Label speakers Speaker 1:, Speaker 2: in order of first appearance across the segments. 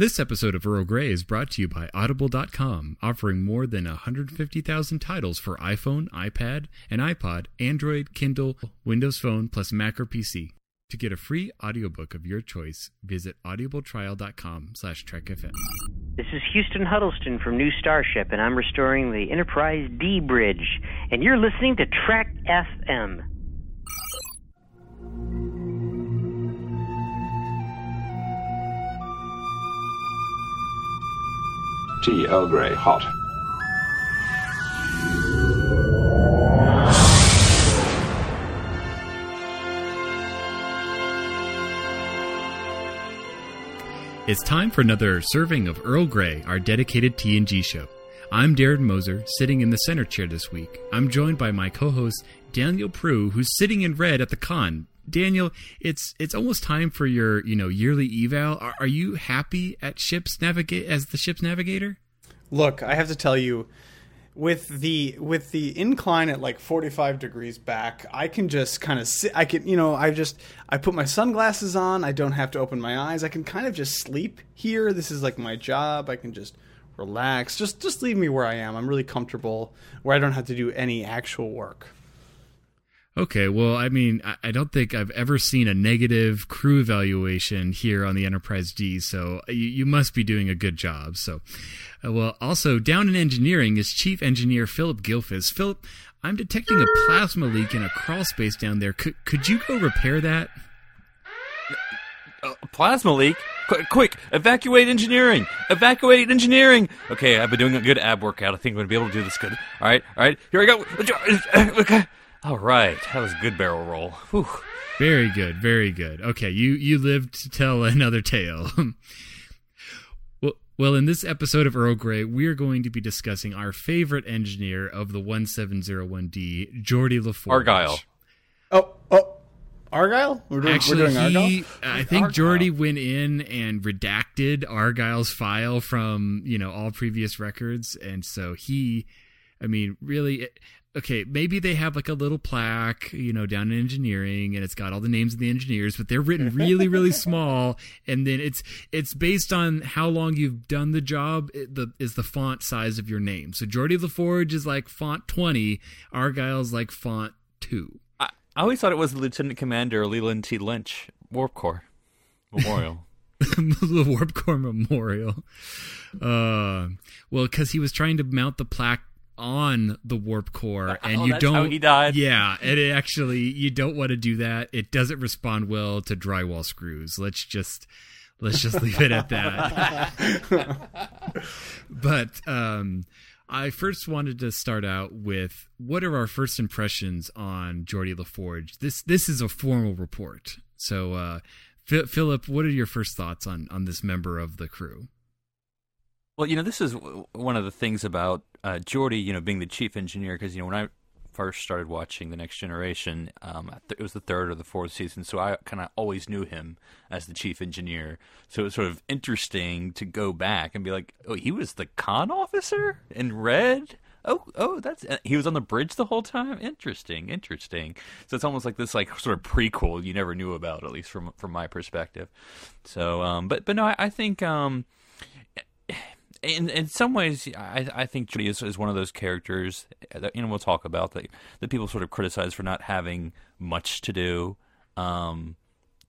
Speaker 1: This episode of Earl Grey is brought to you by Audible.com, offering more than 150,000 titles for iPhone, iPad, and iPod, Android, Kindle, Windows Phone, plus Mac or PC. To get a free audiobook of your choice, visit audibletrial.com slash trekfm.
Speaker 2: This is Houston Huddleston from New Starship, and I'm restoring the Enterprise D bridge. And you're listening to Trek FM.
Speaker 3: Tea Earl Grey, hot.
Speaker 1: It's time for another serving of Earl Grey, our dedicated TNG show. I'm Darren Moser, sitting in the center chair this week. I'm joined by my co-host Daniel Proulx, who's sitting in red at the con. Daniel, it's it's almost time for your you know yearly eval. Are, are you happy at ships navigate as the ship's navigator?
Speaker 4: Look, I have to tell you, with the with the incline at like 45 degrees back, I can just kind of sit. I can, you know, I just I put my sunglasses on. I don't have to open my eyes. I can kind of just sleep here. This is like my job. I can just relax. Just just leave me where I am. I'm really comfortable where I don't have to do any actual work.
Speaker 1: Okay, well, I mean, I, I don't think I've ever seen a negative crew evaluation here on the Enterprise D, so you, must be doing a good job. So, uh, well, also down in engineering is Chief Engineer Phillip Gilfus. Phillip, I'm detecting a plasma leak in a crawl space down there. Could could you go repair that?
Speaker 5: Uh, plasma leak? Qu- quick, evacuate engineering! Evacuate engineering! Okay, I've been doing a good ab workout. I think I'm going to be able to do this good. All right, all right, here we go. Okay. All right, that was a good barrel roll. Whew.
Speaker 1: Very good, very good. Okay, you you lived to tell another tale. well, well, in this episode of Earl Grey, we are going to be discussing our favorite engineer of the 1701D, Geordi LaForge.
Speaker 5: Argyle.
Speaker 4: Oh, oh, Argyle. We're doing,
Speaker 1: Actually,
Speaker 4: we're doing
Speaker 1: he,
Speaker 4: Argyle.
Speaker 1: I think
Speaker 4: Argyle.
Speaker 1: Geordi went in and redacted Argyle's file from you know all previous records, and so he, I mean, really, it- okay, maybe they have like a little plaque, you know, down in engineering, and it's got all the names of the engineers, but they're written really, really small, and then it's it's based on how long you've done the job. It, the is the font size of your name. So Geordi LaForge is like font twenty, Argyle's like font two.
Speaker 5: I, I always thought it was Lieutenant Commander Leland T. Lynch, Warp Core Memorial.
Speaker 1: the Warp Core Memorial. Uh, well, because he was trying to mount the plaque on the Warp Core, and
Speaker 5: Oh,
Speaker 1: you don't.
Speaker 5: how he died?
Speaker 1: Yeah, and it actually you don't want to do that. It doesn't respond well to drywall screws. Let's just let's just leave it at that. but um, I first wanted to start out with what are our first impressions on Geordi LaForge? This this is a formal report, so. Uh, Phil- Phillip, what are your first thoughts on on this member of the crew?
Speaker 5: Well, you know, this is one of the things about uh, Geordi, you know, being the chief engineer. Because you know, when I first started watching the Next Generation, um, it was the third or the fourth season, so I kind of always knew him as the chief engineer. So it was sort of interesting to go back and be like, "Oh, he was the con officer in Red." Oh, oh, that's uh, he was on the bridge the whole time. Interesting, interesting. So it's almost like this, like sort of prequel you never knew about, at least from from my perspective. So, um, but but no, I, I think. Um, in in some ways, I I think Geordi is, is one of those characters that you know we'll talk about that that people sort of criticize for not having much to do um,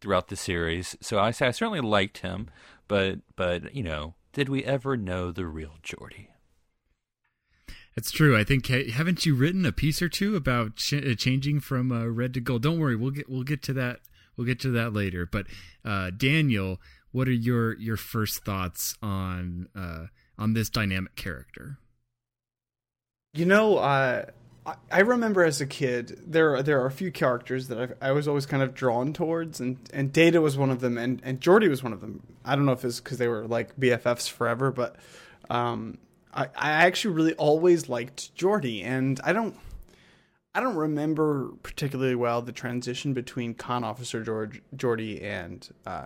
Speaker 5: throughout the series. So I say I certainly liked him, but but you know, did we ever know the real Geordi?
Speaker 1: It's true. I think haven't you written a piece or two about ch- uh, changing from uh, red to gold? Don't worry, we'll get we'll get to that. We'll get to that later. But uh, Daniel, what are your your first thoughts on uh, on this dynamic character?
Speaker 4: You know, uh, I- remember as a kid, there there are a few characters that I've, I was always kind of drawn towards, and, and Data was one of them, and, and Geordi was one of them. I don't know if it's because they were like BFFs forever, but um, I, I actually really always liked Geordi, and I don't I don't remember particularly well the transition between Con Officer George Geordi and uh,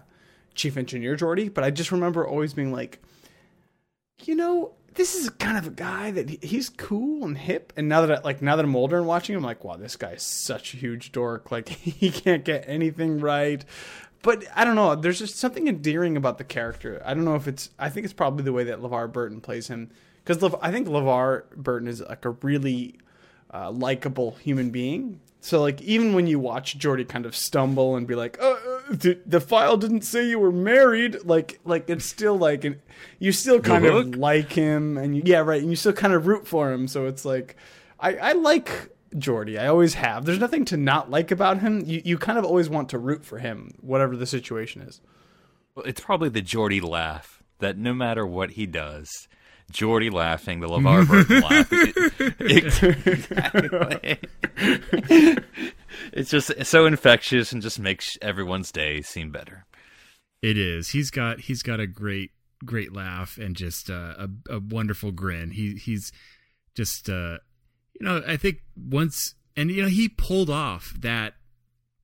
Speaker 4: Chief Engineer Geordi, but I just remember always being like, you know, this is kind of a guy that he- he's cool and hip. And now that I, like now that I'm older and watching him, I'm like, wow, this guy is such a huge dork. Like he can't get anything right. but I don't know. There's just something endearing about the character. I don't know if it's. I think it's probably the way that LeVar Burton plays him, because I think LeVar Burton is like a really uh, likable human being. So like even when you watch Geordi kind of stumble and be like, uh, uh, the, the file didn't say you were married, like like it's still like an, you still kind of
Speaker 5: hook?
Speaker 4: like him and you, yeah right, and you still kind of root for him. So it's like I, I like Geordi. I always have. There's nothing to not like about him. You you kind of always want to root for him, whatever the situation is.
Speaker 5: Well, it's probably the Geordi laugh that no matter what he does, Geordi laughing, the LeVar Burton laugh. It- exactly. it's just so infectious and just makes everyone's day seem better.
Speaker 1: It is. He's got he's got a great great laugh and just uh, a a wonderful grin. He he's just uh you know I think once and you know he pulled off that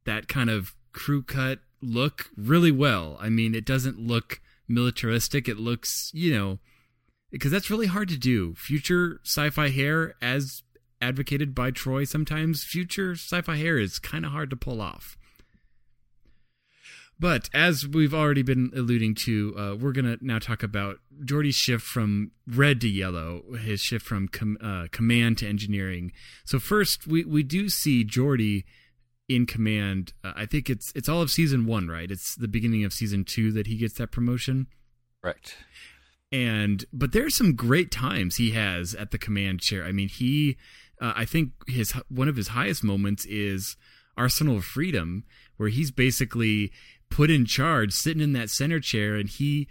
Speaker 1: that kind of crew cut look really well. I mean, it doesn't look militaristic. It looks, you know, because that's really hard to do. Future sci-fi hair as advocated by Troi sometimes future sci-fi hair is kind of hard to pull off. But as we've already been alluding to, uh, we're to now talk about Geordi's shift from red to yellow, his shift from com- uh, command to engineering. So first, we, we do see Geordi in command. Uh, I think it's it's all of season one, right? It's the beginning of season two that he gets that promotion.
Speaker 5: Correct.
Speaker 1: And but there's some great times he has at the command chair. I mean, he, uh, I think his one of his highest moments is Arsenal of Freedom, where he's basically put in charge, sitting in that center chair, and he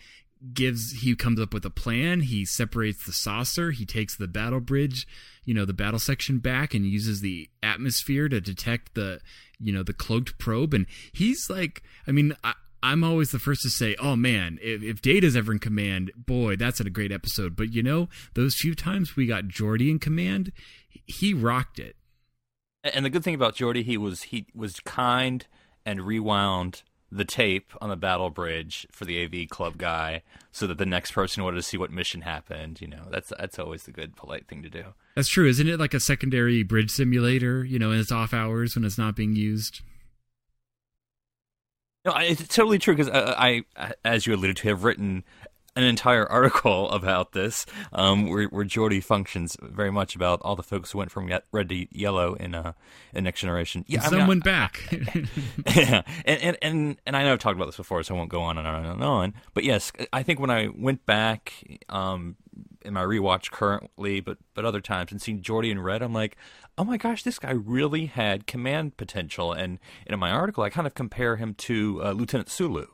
Speaker 1: gives he comes up with a plan. He separates the saucer. He takes the battle bridge you know the battle section back and uses the atmosphere to detect the you know the cloaked probe. And he's like i mean I, i'm always the first to say oh man if, if data's ever in command boy that's a great episode but you know those few times we got Geordi in command he rocked it
Speaker 5: And the good thing about Geordi, he was he was kind and rewound the tape on the battle bridge for the AV club guy, so that the next person wanted to see what mission happened. You know, that's that's always the good, polite thing to do.
Speaker 1: that's true isn't it like a secondary bridge simulator you know in its off hours when it's not being used
Speaker 5: No, it's totally true because I, I, as you alluded to, have written an entire article about this, um, where, where Geordi functions very much about all the folks who went from red to yellow in uh, in Next Generation. Yeah, I mean,
Speaker 1: some
Speaker 5: I-
Speaker 1: went back
Speaker 5: yeah, and, and and and I know I've talked about this before, so I won't go on and on and on. But yes, I think when I went back um, in my rewatch currently, but but other times, and seen Geordi in red, I'm like, oh my gosh, this guy really had command potential. And, and in my article, I kind of compare him to uh, Lieutenant Sulu.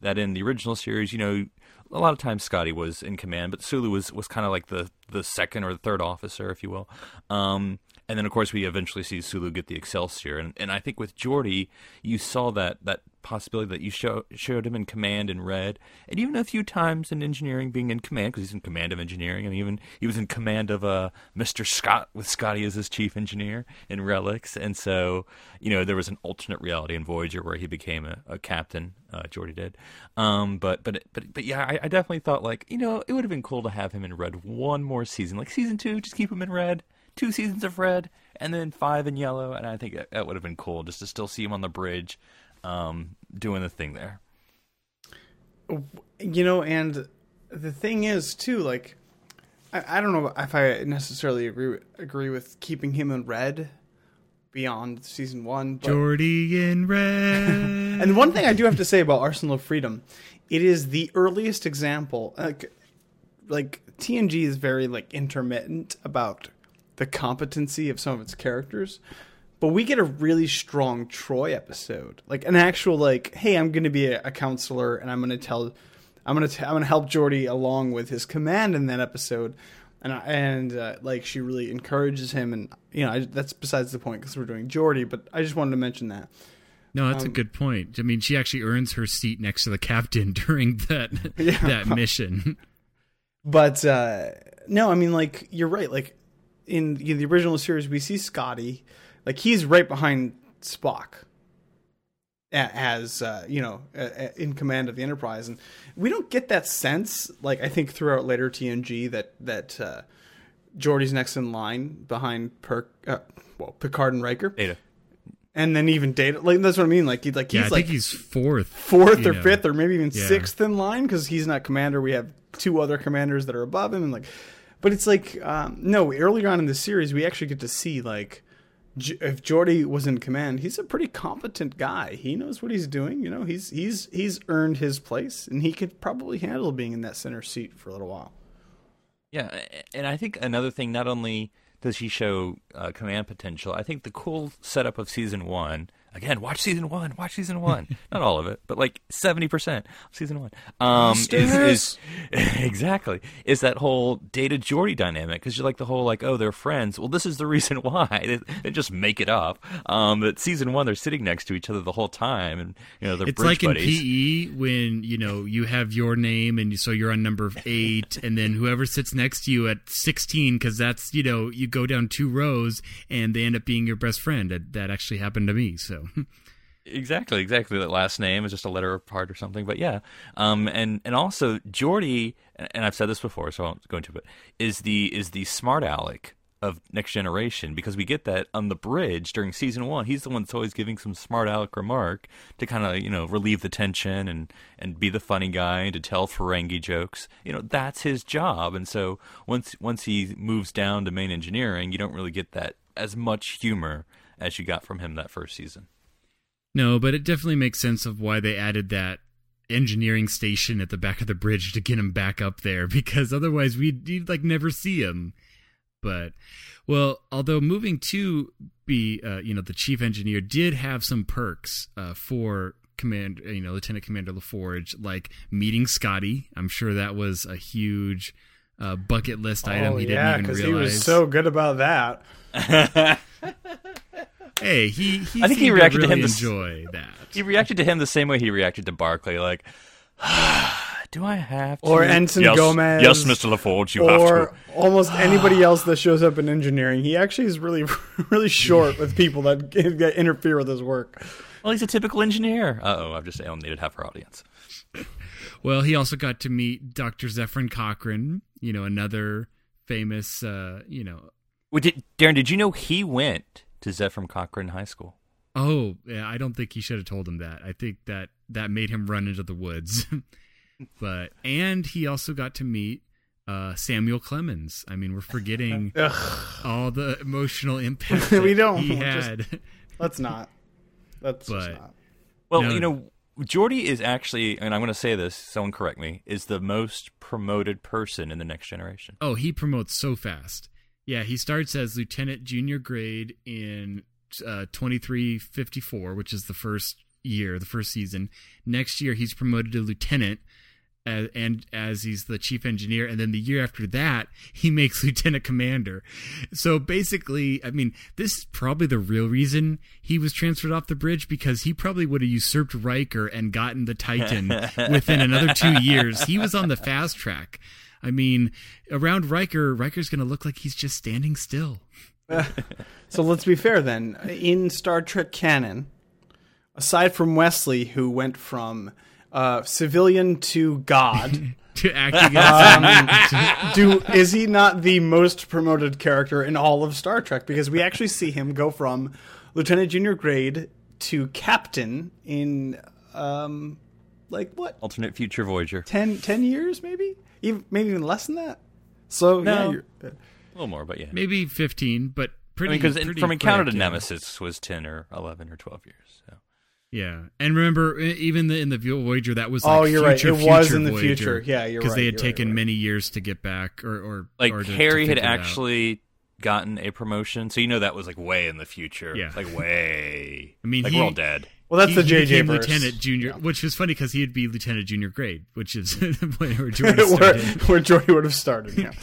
Speaker 5: That in the original series, you know, a lot of times Scotty was in command, but Sulu was was kind of like the the second or the third officer, if you will. Um, and then of course we eventually see Sulu get the Excelsior, and and I think with Geordi, you saw that that possibility that you show, showed him in command in red, and even a few times in engineering being in command because he's in command of engineering, and even he was in command of uh, Mr. Scott with Scotty as his chief engineer in Relics, and so you know there was an alternate reality in Voyager where he became a, a captain. Uh, Geordi did, um, but but but but yeah, I, I definitely thought like you know it would have been cool to have him in red one more season, like season two, just keep him in red two seasons of red and then five in yellow and i think that would have been cool just to still see him on the bridge um, doing the thing there.
Speaker 4: You know and the thing is too like i, I don't know if i necessarily agree with, agree with keeping him in red beyond season one but
Speaker 1: Geordi in red.
Speaker 4: And one thing i do have to say about arsenal of freedom it is the earliest example like like tng is very like intermittent about the competency of some of its characters but we get a really strong Troi episode, like an actual like, hey, I'm going to be a, a counselor and I'm going to tell, I'm going to I'm going to help Geordi along with his command in that episode, and I, and uh, like she really encourages him, and you know I, that's besides the point because we're doing Geordi, but I just wanted to mention that.
Speaker 1: No, that's
Speaker 4: Um,
Speaker 1: a good point. I mean, she actually earns her seat next to the captain during that
Speaker 4: Yeah.
Speaker 1: that mission.
Speaker 4: But uh, no, I mean like you're right. Like in, in the original series, we see Scotty, like he's right behind Spock as uh, you know a- a- in command of the Enterprise, and we don't get that sense. Like I think throughout later TNG that that uh, Geordi's next in line behind Perk, uh, well Picard and Riker.
Speaker 5: Data.
Speaker 4: and then even data like that's what I mean. Like he's like
Speaker 1: yeah,
Speaker 4: he's
Speaker 1: I
Speaker 4: like
Speaker 1: think he's fourth.
Speaker 4: fourth or
Speaker 1: know.
Speaker 4: fifth or maybe even
Speaker 1: Yeah.
Speaker 4: sixth in line because he's not commander. We have two other commanders that are above him, and like, but it's like um, no. Earlier on in the series, we actually get to see like J- if Geordi was in command, he's a pretty competent guy. He knows what he's doing. You know, he's he's he's earned his place, and he could probably handle being in that center seat for a little while.
Speaker 5: Yeah, and I think another thing, not only does he show uh, command potential, I think the cool setup of season one. Again, watch season one. Watch season one. not all of it, but like seventy percent of season one. Um, is, is exactly is that whole Data Geordi dynamic because you're like the whole like oh they're friends. Well, this is the reason why they, they just make it up. Um, but season one they're sitting next to each other the whole time, and you know they're
Speaker 1: It's like in. PE when you know you have your name and so you're on number eight, and then whoever sits next to you at sixteen, because that's you know you go down two rows and they end up being your best friend. That, that actually happened to me. So
Speaker 5: Exactly, exactly. That last name is just a letter apart or something. But yeah, um, and and also Geordi, and I've said this before, so I won't go into it. Is the is the smart aleck of Next Generation because we get that on the bridge during season one. He's the one that's always giving some smart aleck remark to kind of you know relieve the tension and and be the funny guy and to tell Ferengi jokes. You know that's his job. And so once once he moves down to main engineering, you don't really get that as much humor as you got from him that first season.
Speaker 1: no, but it definitely makes sense of why they added that engineering station at the back of the bridge to get him back up there because otherwise we'd you'd, like never see him. But well, although moving to be uh, you know the chief engineer did have some perks uh, for command you know Lieutenant Commander LaForge like meeting Scotty. I'm sure that was a huge uh, bucket list item
Speaker 4: oh
Speaker 1: he
Speaker 4: yeah,
Speaker 1: didn't even
Speaker 4: he was so good about that.
Speaker 1: hey, he, he
Speaker 5: I think he reacted to
Speaker 1: really
Speaker 5: him the
Speaker 1: enjoy that.
Speaker 5: he reacted to him the same way he reacted to Barclay, like, "Do I have to?"
Speaker 4: Or Ensign
Speaker 5: yes,
Speaker 4: Gomez.
Speaker 5: Yes, Mister LaForge, you have
Speaker 4: or almost anybody else that shows up in engineering. He actually is really, really short with people that, that interfere with his work.
Speaker 5: Well, he's a typical engineer. Uh oh, I've just alienated half our audience.
Speaker 1: Well, he also got to meet Dr. Zefram Cochrane, you know, another famous, uh, you know,
Speaker 5: Wait, did, Darren, did you know he went to Zefram Cochrane High School?
Speaker 1: oh, yeah, I don't think he should have told him that. I think that that made him run into the woods. but, and he also got to meet uh, Samuel Clemens. I mean, we're forgetting all the emotional impact
Speaker 4: We don't.
Speaker 1: he
Speaker 4: We'll just-
Speaker 1: had.
Speaker 4: Let's not. Let's just
Speaker 1: But-
Speaker 4: not.
Speaker 5: Well,
Speaker 1: No.
Speaker 5: you know, Geordi is actually, and I'm going to say this, someone correct me, is the most promoted person in the next generation.
Speaker 1: Oh, he promotes so fast. Yeah, he starts as lieutenant junior grade in uh, 2354, which is the first year, the first season. Next year, he's promoted to lieutenant. As, and as he's the chief engineer, and then the year after that, he makes lieutenant commander. So basically, I mean, this is probably the real reason he was transferred off the bridge because he probably would have usurped Riker and gotten the Titan within another two years. He was on the fast track. I mean, around Riker, Riker's going to look like he's just standing still.
Speaker 4: So let's be fair then. In Star Trek canon, aside from Wesley, who went from uh, civilian to god,
Speaker 1: To acting
Speaker 4: um, do is he not the most promoted character in all of Star Trek? Because we actually see him go from lieutenant junior grade to captain in um, like what
Speaker 5: Alternate future Voyager.
Speaker 4: 10, 10 years maybe even maybe even less than that. So
Speaker 5: No.
Speaker 4: yeah, you're, uh,
Speaker 5: A little more, but yeah.
Speaker 1: maybe 15, but
Speaker 5: I
Speaker 1: pretty.
Speaker 5: mean, because
Speaker 1: pretty
Speaker 5: from Encounter to
Speaker 1: quick, yeah.
Speaker 5: Nemesis was 10 or 11 or 12 years. So.
Speaker 1: Yeah, and remember, e- even the, in the Voyager, that was
Speaker 4: Oh,
Speaker 1: like
Speaker 4: you're right.
Speaker 1: future,
Speaker 4: It was in the
Speaker 1: Voyager,
Speaker 4: future. Yeah, you're
Speaker 1: because they had
Speaker 4: you're right,
Speaker 1: taken
Speaker 4: right.
Speaker 1: many years to get back, or or
Speaker 5: Like
Speaker 1: or to- to
Speaker 5: Harry had
Speaker 1: figure out.
Speaker 5: actually gotten a promotion, so you know that was like way in the future.
Speaker 1: Yeah.
Speaker 5: Like way.
Speaker 1: I mean,
Speaker 5: like
Speaker 1: he-
Speaker 5: we're all dead.
Speaker 4: Well that's
Speaker 1: he,
Speaker 4: the
Speaker 1: he
Speaker 4: JJ
Speaker 1: became
Speaker 4: verse.
Speaker 1: lieutenant junior, which was funny because he'd be lieutenant junior grade, which is where Jordan
Speaker 4: where,
Speaker 1: started.
Speaker 4: where Joey would have started. Yeah.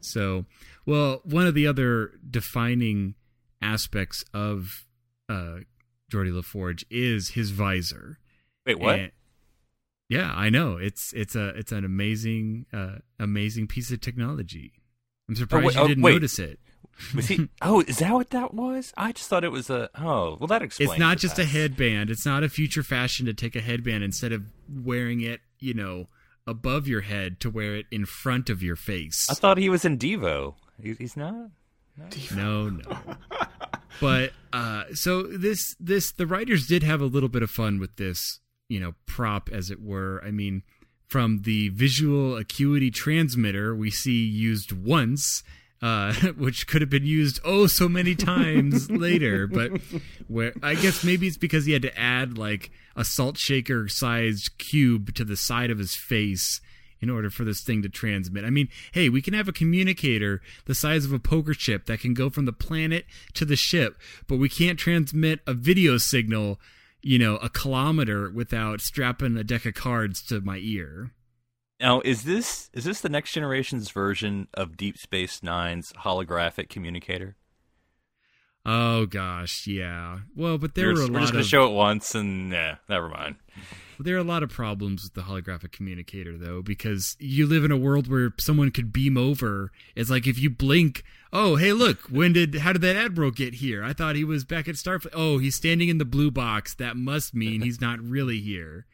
Speaker 1: So, well, one of the other defining aspects of uh, Geordi LaForge is his visor.
Speaker 5: Wait, what?
Speaker 1: And- yeah, I know. It's it's a it's an amazing uh, amazing piece of technology. I'm surprised
Speaker 5: wait,
Speaker 1: you
Speaker 5: oh,
Speaker 1: didn't
Speaker 5: wait.
Speaker 1: notice it.
Speaker 5: Was he? Oh, is that what that was? I just thought it was a. Oh, well, that explains.
Speaker 1: It's not just a headband. It's not a future fashion to take a headband instead of wearing it, you know, above your head to wear it in front of your face.
Speaker 5: I thought he was in Devo. He's not.
Speaker 1: No, no. but uh, so this this the writers did have a little bit of fun with this, you know, prop as it were. I mean, from the visual acuity transmitter we see used once uh, which could have been used oh so many times later. But where I guess maybe it's because he had to add like a salt shaker sized cube to the side of his face in order for this thing to transmit. I mean, hey, we can have a communicator the size of a poker chip that can go from the planet to the ship, but we can't transmit a video signal, you know, a kilometer without strapping a deck of cards to my ear.
Speaker 5: Now, is this is this the next generation's version of Deep Space Nine's holographic communicator?
Speaker 1: Oh gosh, yeah. Well, but there
Speaker 5: we're,
Speaker 1: were a
Speaker 5: we're
Speaker 1: lot
Speaker 5: just gonna
Speaker 1: of
Speaker 5: show it once, and yeah, never mind.
Speaker 1: there are a lot of problems with the holographic communicator though, because you live in a world where someone could beam over. It's like if you blink, oh hey look, when did how did that admiral get here? I thought he was back at Starfleet. Oh, he's standing in the blue box. That must mean he's not really here.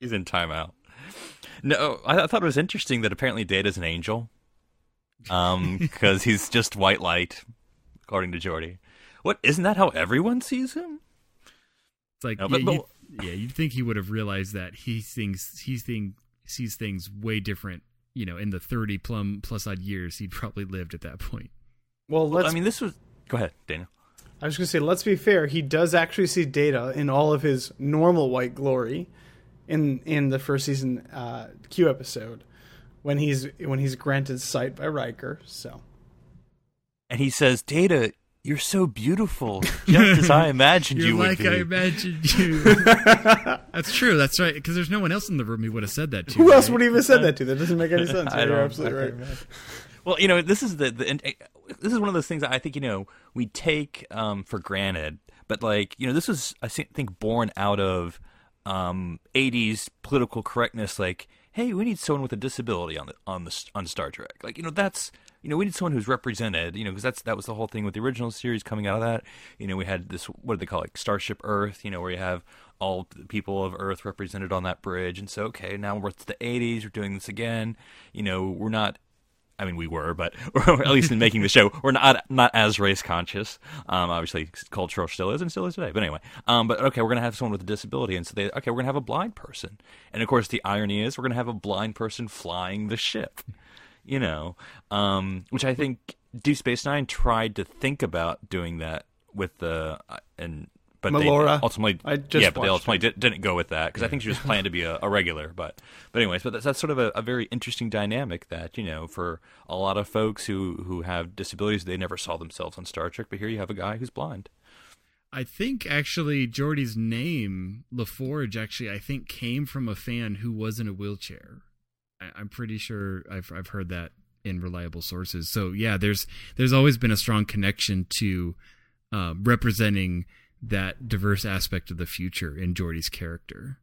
Speaker 5: He's in timeout. No, I, I thought it was interesting that apparently Data's an angel, um, because he's just white light, according to Geordi. What isn't that how everyone sees him?
Speaker 1: It's like
Speaker 5: No,
Speaker 1: yeah,
Speaker 5: but- but-
Speaker 1: you, yeah, you'd think he would have realized that he thinks he think sees things way different. You know, in the thirty plum plus odd years he'd probably lived at that point.
Speaker 4: Well, let's.
Speaker 5: I mean, this was. Go ahead, Daniel.
Speaker 4: I was going to say, let's be fair. He does actually see Data in all of his normal white glory, in in the first season uh, Q episode, when he's when he's granted sight by Riker. So
Speaker 5: And he says, "Data, you're so beautiful, just as I imagined
Speaker 1: You're
Speaker 5: you would
Speaker 1: like
Speaker 5: be."
Speaker 1: I imagined you. That's true. That's right. Because there's no one else in the room he would have said that to.
Speaker 4: who else would he have said that to? That doesn't make any sense.
Speaker 5: I
Speaker 4: You're absolutely right.
Speaker 5: can't Well, you know, this is the, the and, uh, this is one of those things that I think you know we take um, for granted, but like you know, this was I think born out of um, '80s political correctness. Like, hey, we need someone with a disability on the on the on Star Trek. Like, you know, that's you know, we need someone who's represented. You know, because that's that was the whole thing with the original series coming out of that. You know, we had this what do they call it, Starship Earth. You know, where you have all the people of Earth represented on that bridge, and so okay, now we're to the '80s, we're doing this again. You know, we're not I mean, we were, but at least in making the show, we're not not as race conscious. Um, obviously, cultural still is and still is today. But anyway, um, but okay, we're gonna have someone with a disability, and so they okay, we're gonna have a blind person, and of course, the irony is we're gonna have a blind person flying the ship. You know, um, which I think Deep Space Nine tried to think about doing that with the uh, and. But
Speaker 4: Melora.
Speaker 5: they ultimately,
Speaker 4: I just
Speaker 5: yeah, but they ultimately did, didn't go with that because I think she was planned to be a, a regular. But, but anyways, but that's, that's sort of a, a very interesting dynamic that you know for a lot of folks who who have disabilities, they never saw themselves on Star Trek. But here you have a guy who's blind.
Speaker 1: I think actually Geordi's name LaForge actually I think came from a fan who was in a wheelchair. I, I'm pretty sure I've I've heard that in reliable sources. So yeah, there's there's always been a strong connection to uh, representing that diverse aspect of the future in Geordi's character.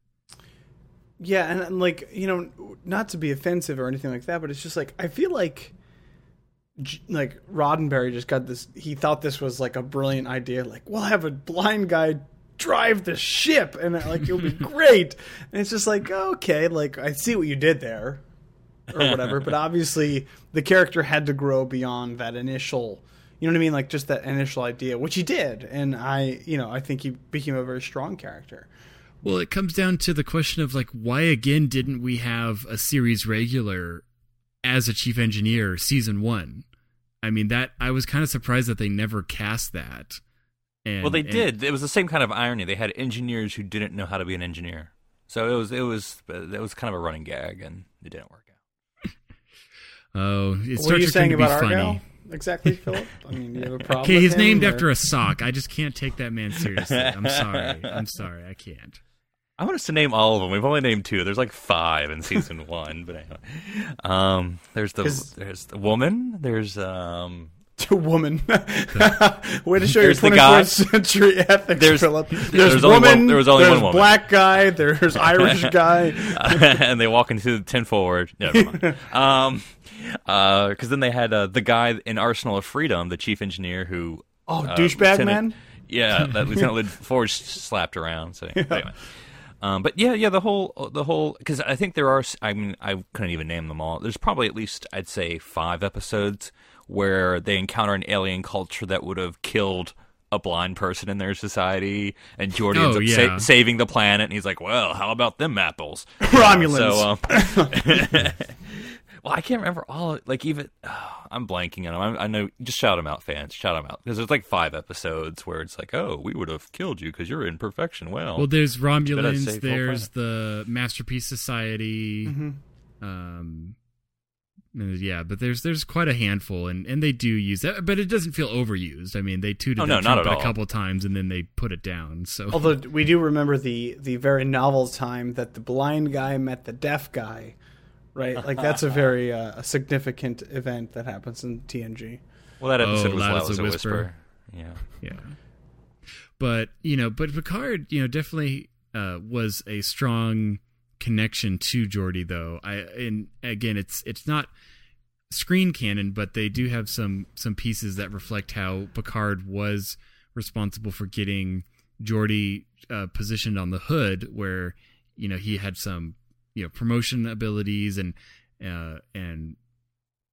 Speaker 4: Yeah, and, and like you know, not to be offensive or anything like that, but it's just like I feel like, like Roddenberry just got this. He thought this was like a brilliant idea. Like we'll have a blind guy drive the ship, and uh, like it'll be great. And it's just like okay, like I see what you did there, or whatever. but obviously, the character had to grow beyond that initial. You know what I mean? Like just that initial idea, which he did, and I, you know, I think he became a very strong character.
Speaker 1: Well, it comes down to the question of like why again didn't we have a series regular as a chief engineer season 1? I mean that I was kind of surprised that they never cast that. And
Speaker 5: well, they
Speaker 1: and-
Speaker 5: did. It was the same kind of irony. They had engineers who didn't know how to be an engineer. So it was it was it was kind of a running gag, and it didn't work out.
Speaker 1: Oh, it's
Speaker 4: what are you saying
Speaker 1: to be
Speaker 4: about
Speaker 1: funny.
Speaker 4: Argyle? Exactly, Phillip. I mean, you have a problem.
Speaker 1: Okay,
Speaker 4: with
Speaker 1: he's
Speaker 4: him,
Speaker 1: named
Speaker 4: or-
Speaker 1: after a sock. I just can't take that man seriously. I'm sorry. I'm sorry. I can't.
Speaker 5: I want us to name all of them. We've only named two. There's like five in season one, but anyway. Um, there's the
Speaker 4: Is-
Speaker 5: there's the woman. There's um,
Speaker 4: to woman. Way to show your
Speaker 5: There's the guy.
Speaker 4: 21st century ethics,
Speaker 5: There's-
Speaker 4: Phillip. There's,
Speaker 5: there's only
Speaker 4: woman.
Speaker 5: one- there was only
Speaker 4: there's
Speaker 5: one woman.
Speaker 4: black guy. There's Irish guy.
Speaker 5: and they walk into the ten forward. Never mind. um, because then they had uh, the guy in Arsenal of Freedom, the chief engineer who.
Speaker 4: Oh,
Speaker 5: uh,
Speaker 4: douchebag
Speaker 5: Lieutenant-
Speaker 4: man.
Speaker 5: Yeah, that Lieutenant La Forge slapped around. So anyway. Um, but yeah, yeah, the whole, the whole, because I think there are. I mean, I couldn't even name them all. There's probably at least, I'd say, five episodes where they encounter an alien culture that would have killed a blind person in their society, and Geordi
Speaker 1: Oh,
Speaker 5: ends up
Speaker 1: yeah.
Speaker 5: sa- saving the planet, and he's like, "Well, how about them apples?"
Speaker 4: Romulans.
Speaker 5: So, um, well, I can't remember all. Like even I'm blanking on them. I, I know. Just shout them out, fans. Shout them out because there's like five episodes where it's like, "Oh, we would have killed you because you're in perfection." Well,
Speaker 1: Well, there's
Speaker 5: But
Speaker 1: Romulans. There's the Masterpiece Society.
Speaker 4: Mhm.
Speaker 1: Um, yeah, but there's there's quite a handful, and, and they do use that, but it doesn't feel overused. I mean, they tooted
Speaker 5: Oh, no,
Speaker 1: that
Speaker 5: not at
Speaker 1: trumpet
Speaker 5: all.
Speaker 1: a couple times, and then they put it down. So
Speaker 4: Although we do remember the the very novel time that the blind guy met the deaf guy, right? Like that's a very uh, significant event that happens in TNG.
Speaker 5: well, that episode
Speaker 1: Oh,
Speaker 5: was
Speaker 1: Loud
Speaker 5: loud
Speaker 1: as
Speaker 5: as
Speaker 1: a
Speaker 5: a
Speaker 1: Whisper.
Speaker 5: whisper. Yeah.
Speaker 1: yeah, but you know, but Picard, you know, definitely uh, was a strong connection to Geordi, though. I and again, it's it's not screen canon, but they do have some some pieces that reflect how Picard was responsible for getting Geordi uh, positioned on the hood, where you know he had some you know promotion abilities and uh, and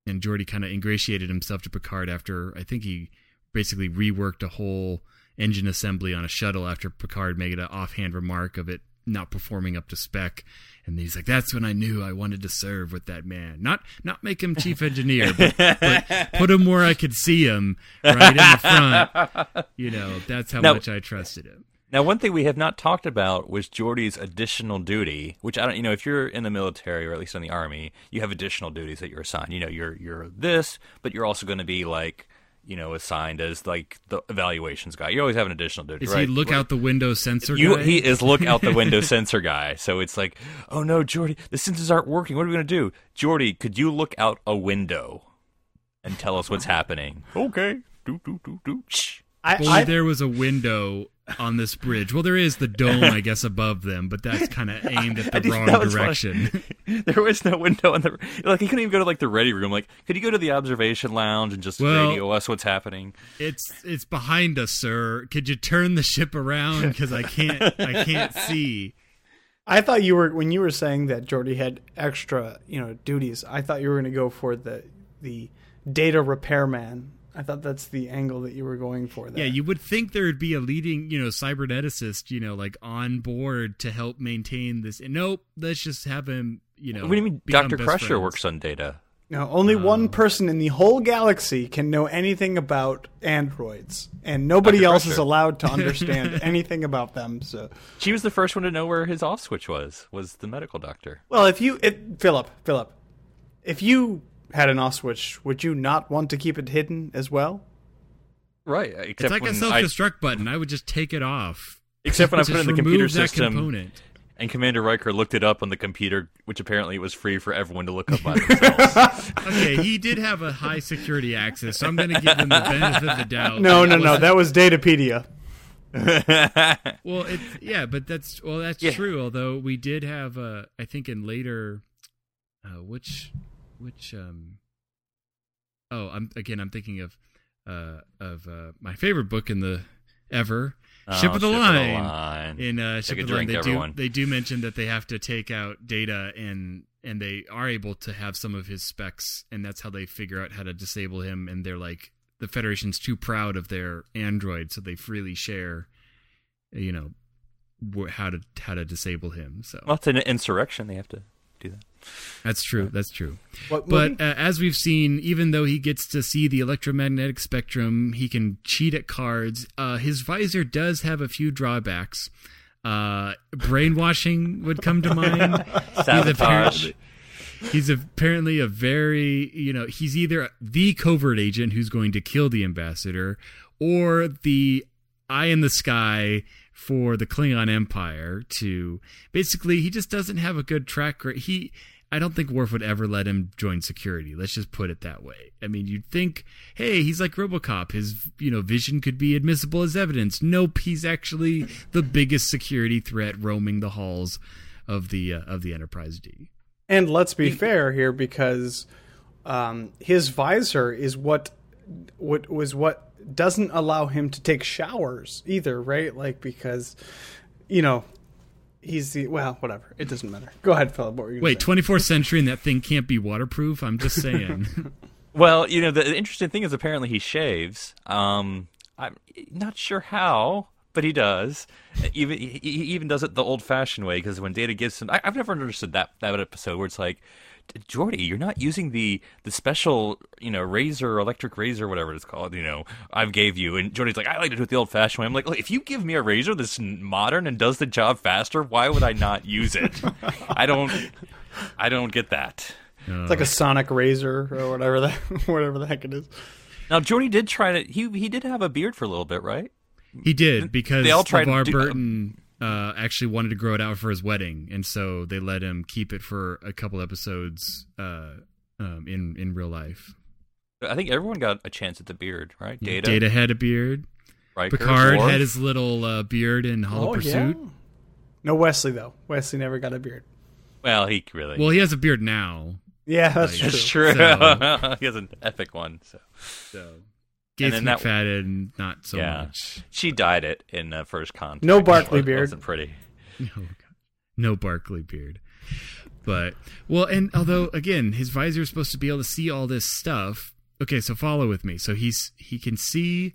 Speaker 1: and Geordi kind of ingratiated himself to Picard after I think he basically reworked a whole engine assembly on a shuttle after Picard made an offhand remark of it not performing up to spec. And he's like that's when I knew I wanted to serve with that man. Not not make him chief engineer but, but put him where I could see him right in the front. You know that's how
Speaker 5: Now-
Speaker 1: much I trusted him
Speaker 5: Now, one thing we have not talked about was Geordi's additional duty, which I don't, you know, if you're in the military or at least in the army, you have additional duties that you're assigned. You know, you're you're this, but you're also going to be like, you know, assigned as like the evaluations guy. You always have an additional duty,
Speaker 1: is
Speaker 5: right?
Speaker 1: he look out the window sensor
Speaker 5: You,
Speaker 1: guy?
Speaker 5: he is look out the window sensor guy. So it's like, oh no, Geordi, the sensors aren't working. What are we going to do? Geordi, could you look out a window and tell us what's happening? Okay. Do do do do. Shh.
Speaker 4: I,
Speaker 1: Only
Speaker 4: I
Speaker 1: there was a window on this bridge. Well, there is the dome, I guess, above them, but that's kind of aimed at the
Speaker 5: think
Speaker 1: wrong
Speaker 5: that was
Speaker 1: direction.
Speaker 5: there was no window in the like. He couldn't even go to like the ready room. Like, could you go to the observation lounge and just
Speaker 1: Well-
Speaker 5: radio us what's happening?
Speaker 1: it's it's behind us, sir. Could you turn the ship around? Because I can't I can't see.
Speaker 4: I thought you were when you were saying that Geordi had extra, you know, duties. I thought you were going to go for the the data repairman. I thought that's the angle that you were going for. There.
Speaker 1: Yeah, you would think there would be a leading, you know, cyberneticist, you know, like on board to help maintain this. nope, let's just have him, you know.
Speaker 5: what do you mean, Doctor Crusher
Speaker 1: friends.
Speaker 5: works on data?
Speaker 4: No, only
Speaker 1: Oh.
Speaker 4: one person in the whole galaxy can know anything about androids, and nobody
Speaker 5: Dr.
Speaker 4: else is allowed to understand anything about them. So,
Speaker 5: She was the first one to know where his off switch was. Was the medical doctor?
Speaker 4: well, if you, if, Phillip, Phillip, if you had an off switch, would you not want to keep it hidden as well?
Speaker 5: Right. Except
Speaker 1: It's like
Speaker 5: when
Speaker 1: a self destruct button. I would just take it off.
Speaker 5: Except when I put it in the computer
Speaker 1: that
Speaker 5: system,
Speaker 1: component.
Speaker 5: and Commander Riker looked it up on the computer, which apparently was free for everyone to look up by themselves.
Speaker 1: Okay, he did have a high security access, so I'm going to give him the benefit of the doubt.
Speaker 4: No, no, no. That was Datapedia.
Speaker 1: Well, it's yeah, but that's well, that's
Speaker 5: Yeah.
Speaker 1: true. Although we did have, uh, I think, in later, uh, which, which, um, oh, I'm again, I'm thinking of, uh, of uh, my favorite book in the ever, Ship
Speaker 5: Oh,
Speaker 1: of the
Speaker 5: Ship
Speaker 1: Line.
Speaker 5: Line.
Speaker 1: In uh, Ship of the Line, they
Speaker 5: everyone.
Speaker 1: do they do mention that they have to take out data and and they are able to have some of his specs, and that's how they figure out how to disable him. And they're like, the Federation's too proud of their android, so they freely share, you know, how to how to disable him. So
Speaker 5: Well, it's an insurrection. They have to do that.
Speaker 1: That's true. That's true.
Speaker 4: What
Speaker 1: But uh, as we've seen, even though he gets to see the electromagnetic spectrum, he can cheat at cards. Uh, his visor does have a few drawbacks. Uh, brainwashing would come to mind.
Speaker 5: Sabotage.
Speaker 1: He's apparently a very, you know, he's either the covert agent who's going to kill the ambassador or the eye in the sky for the Klingon Empire to basically he just doesn't have a good track record. He I don't think Worf would ever let him join security. Let's just put it that way. I mean, you'd think, hey, he's like RoboCop. His, you know, vision could be admissible as evidence. Nope, he's actually the biggest security threat roaming the halls of the uh, of the Enterprise D.
Speaker 4: And let's be fair here, because um, his visor is what what was what doesn't allow him to take showers either, right? Like because you know he's the well, whatever. It doesn't matter. Go ahead, Phillip. What were you?
Speaker 1: Wait, 24th century and that thing can't be waterproof? I'm just saying.
Speaker 5: Well, you know, the interesting thing is apparently he shaves. Um, I'm not sure how, but he does. Even he, he even does it the old-fashioned way because when Data gives him, I, I've never understood that that episode where it's like. Geordi, you're not using the the special, you know, razor, electric razor, whatever it's called. You know, I've gave you, and Geordi's like, I like to do it the old fashioned way. I'm like, Look, if you give me a razor that's modern and does the job faster, why would I not use it? I don't, I don't get that.
Speaker 4: It's like a sonic razor or whatever that whatever the heck it is.
Speaker 5: Now, Geordi did try to. He he did have a beard for a little bit, right?
Speaker 1: He did because
Speaker 5: They all tried to
Speaker 1: LeVar
Speaker 5: do-
Speaker 1: Burton uh, actually wanted to grow it out for his wedding, and so they let him keep it for a couple episodes uh, um, in in real life.
Speaker 5: I think everyone got a chance at the beard, right? Data,
Speaker 1: Data had a beard.
Speaker 5: Riker,
Speaker 1: Picard
Speaker 5: Worf.
Speaker 1: had his little uh, beard in Hollow Pursuit.
Speaker 4: No Wesley though. Wesley never got a beard.
Speaker 5: Well, he really.
Speaker 1: Well, he has a beard now.
Speaker 4: Yeah, that's
Speaker 1: Like,
Speaker 4: true.
Speaker 5: that's true.
Speaker 1: So-
Speaker 5: he has an epic one. So
Speaker 1: So Gates
Speaker 5: then that-
Speaker 1: McFadden, not so
Speaker 5: Yeah.
Speaker 1: much.
Speaker 5: she dyed it in the first contact.
Speaker 4: No Barclay
Speaker 5: It
Speaker 4: beard.
Speaker 5: Wasn't pretty.
Speaker 1: No, God. no Barclay beard. But well, and although again, his visor is supposed to be able to see all this stuff. Okay, so follow with me. So he's he can see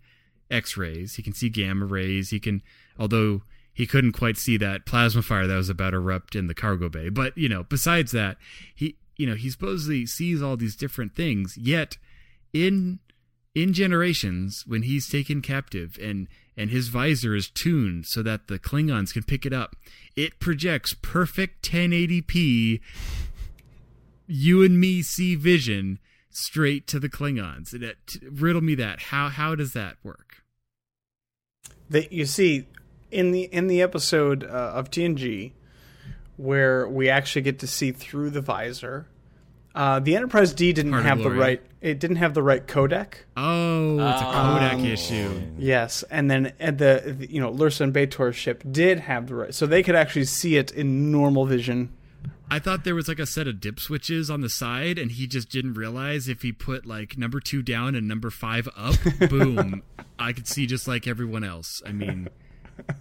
Speaker 1: X-rays, he can see gamma rays, he can although he couldn't quite see that plasma fire that was about to erupt in the cargo bay. But you know, besides that, he you know he supposedly sees all these different things. Yet in in generations when he's taken captive and and his visor is tuned so that the klingons can pick it up it projects perfect 1080p you and me see vision straight to the klingons And it, riddle me that how how does that work
Speaker 4: that you see in the in the episode uh, of TNG where we actually get to see through the visor. Uh, the Enterprise D didn't
Speaker 1: Heart
Speaker 4: have the right. It didn't have the right codec.
Speaker 1: oh it's a kodak issue
Speaker 4: Yes, and then at the, the you know Lursa and B'Etor's ship did have the right, so they could actually see it in normal vision.
Speaker 1: I thought there was like a set of dip switches on the side, and he just didn't realize if he put like number two down and number five up, boom, I could see just like everyone else. I mean,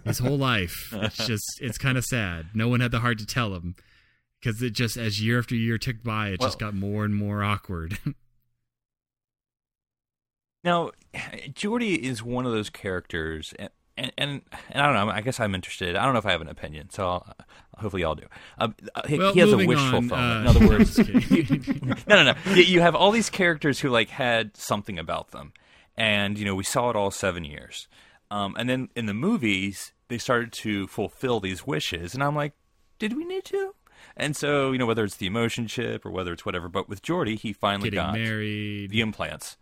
Speaker 1: his whole life, it's just, it's kind of sad. No one had the heart to tell him because it just, as year after year ticked by, it just got more and more awkward.
Speaker 5: Now, Geordi is one of those characters, and, and and I don't know. I guess I'm interested. I don't know if I have an opinion, so I'll, hopefully y'all do. Uh, he,
Speaker 1: well,
Speaker 5: he has a
Speaker 1: wishful
Speaker 5: wish
Speaker 1: on, uh,
Speaker 5: In other words, no, no, no. You, you have all these characters who like had something about them, and you know we saw it all seven years, um, and then in the movies they started to fulfill these wishes, and I'm like, did we need to? And so you know whether it's the emotion chip or whether it's whatever, but with Geordi he finally
Speaker 1: Getting
Speaker 5: got
Speaker 1: married.
Speaker 5: the implants.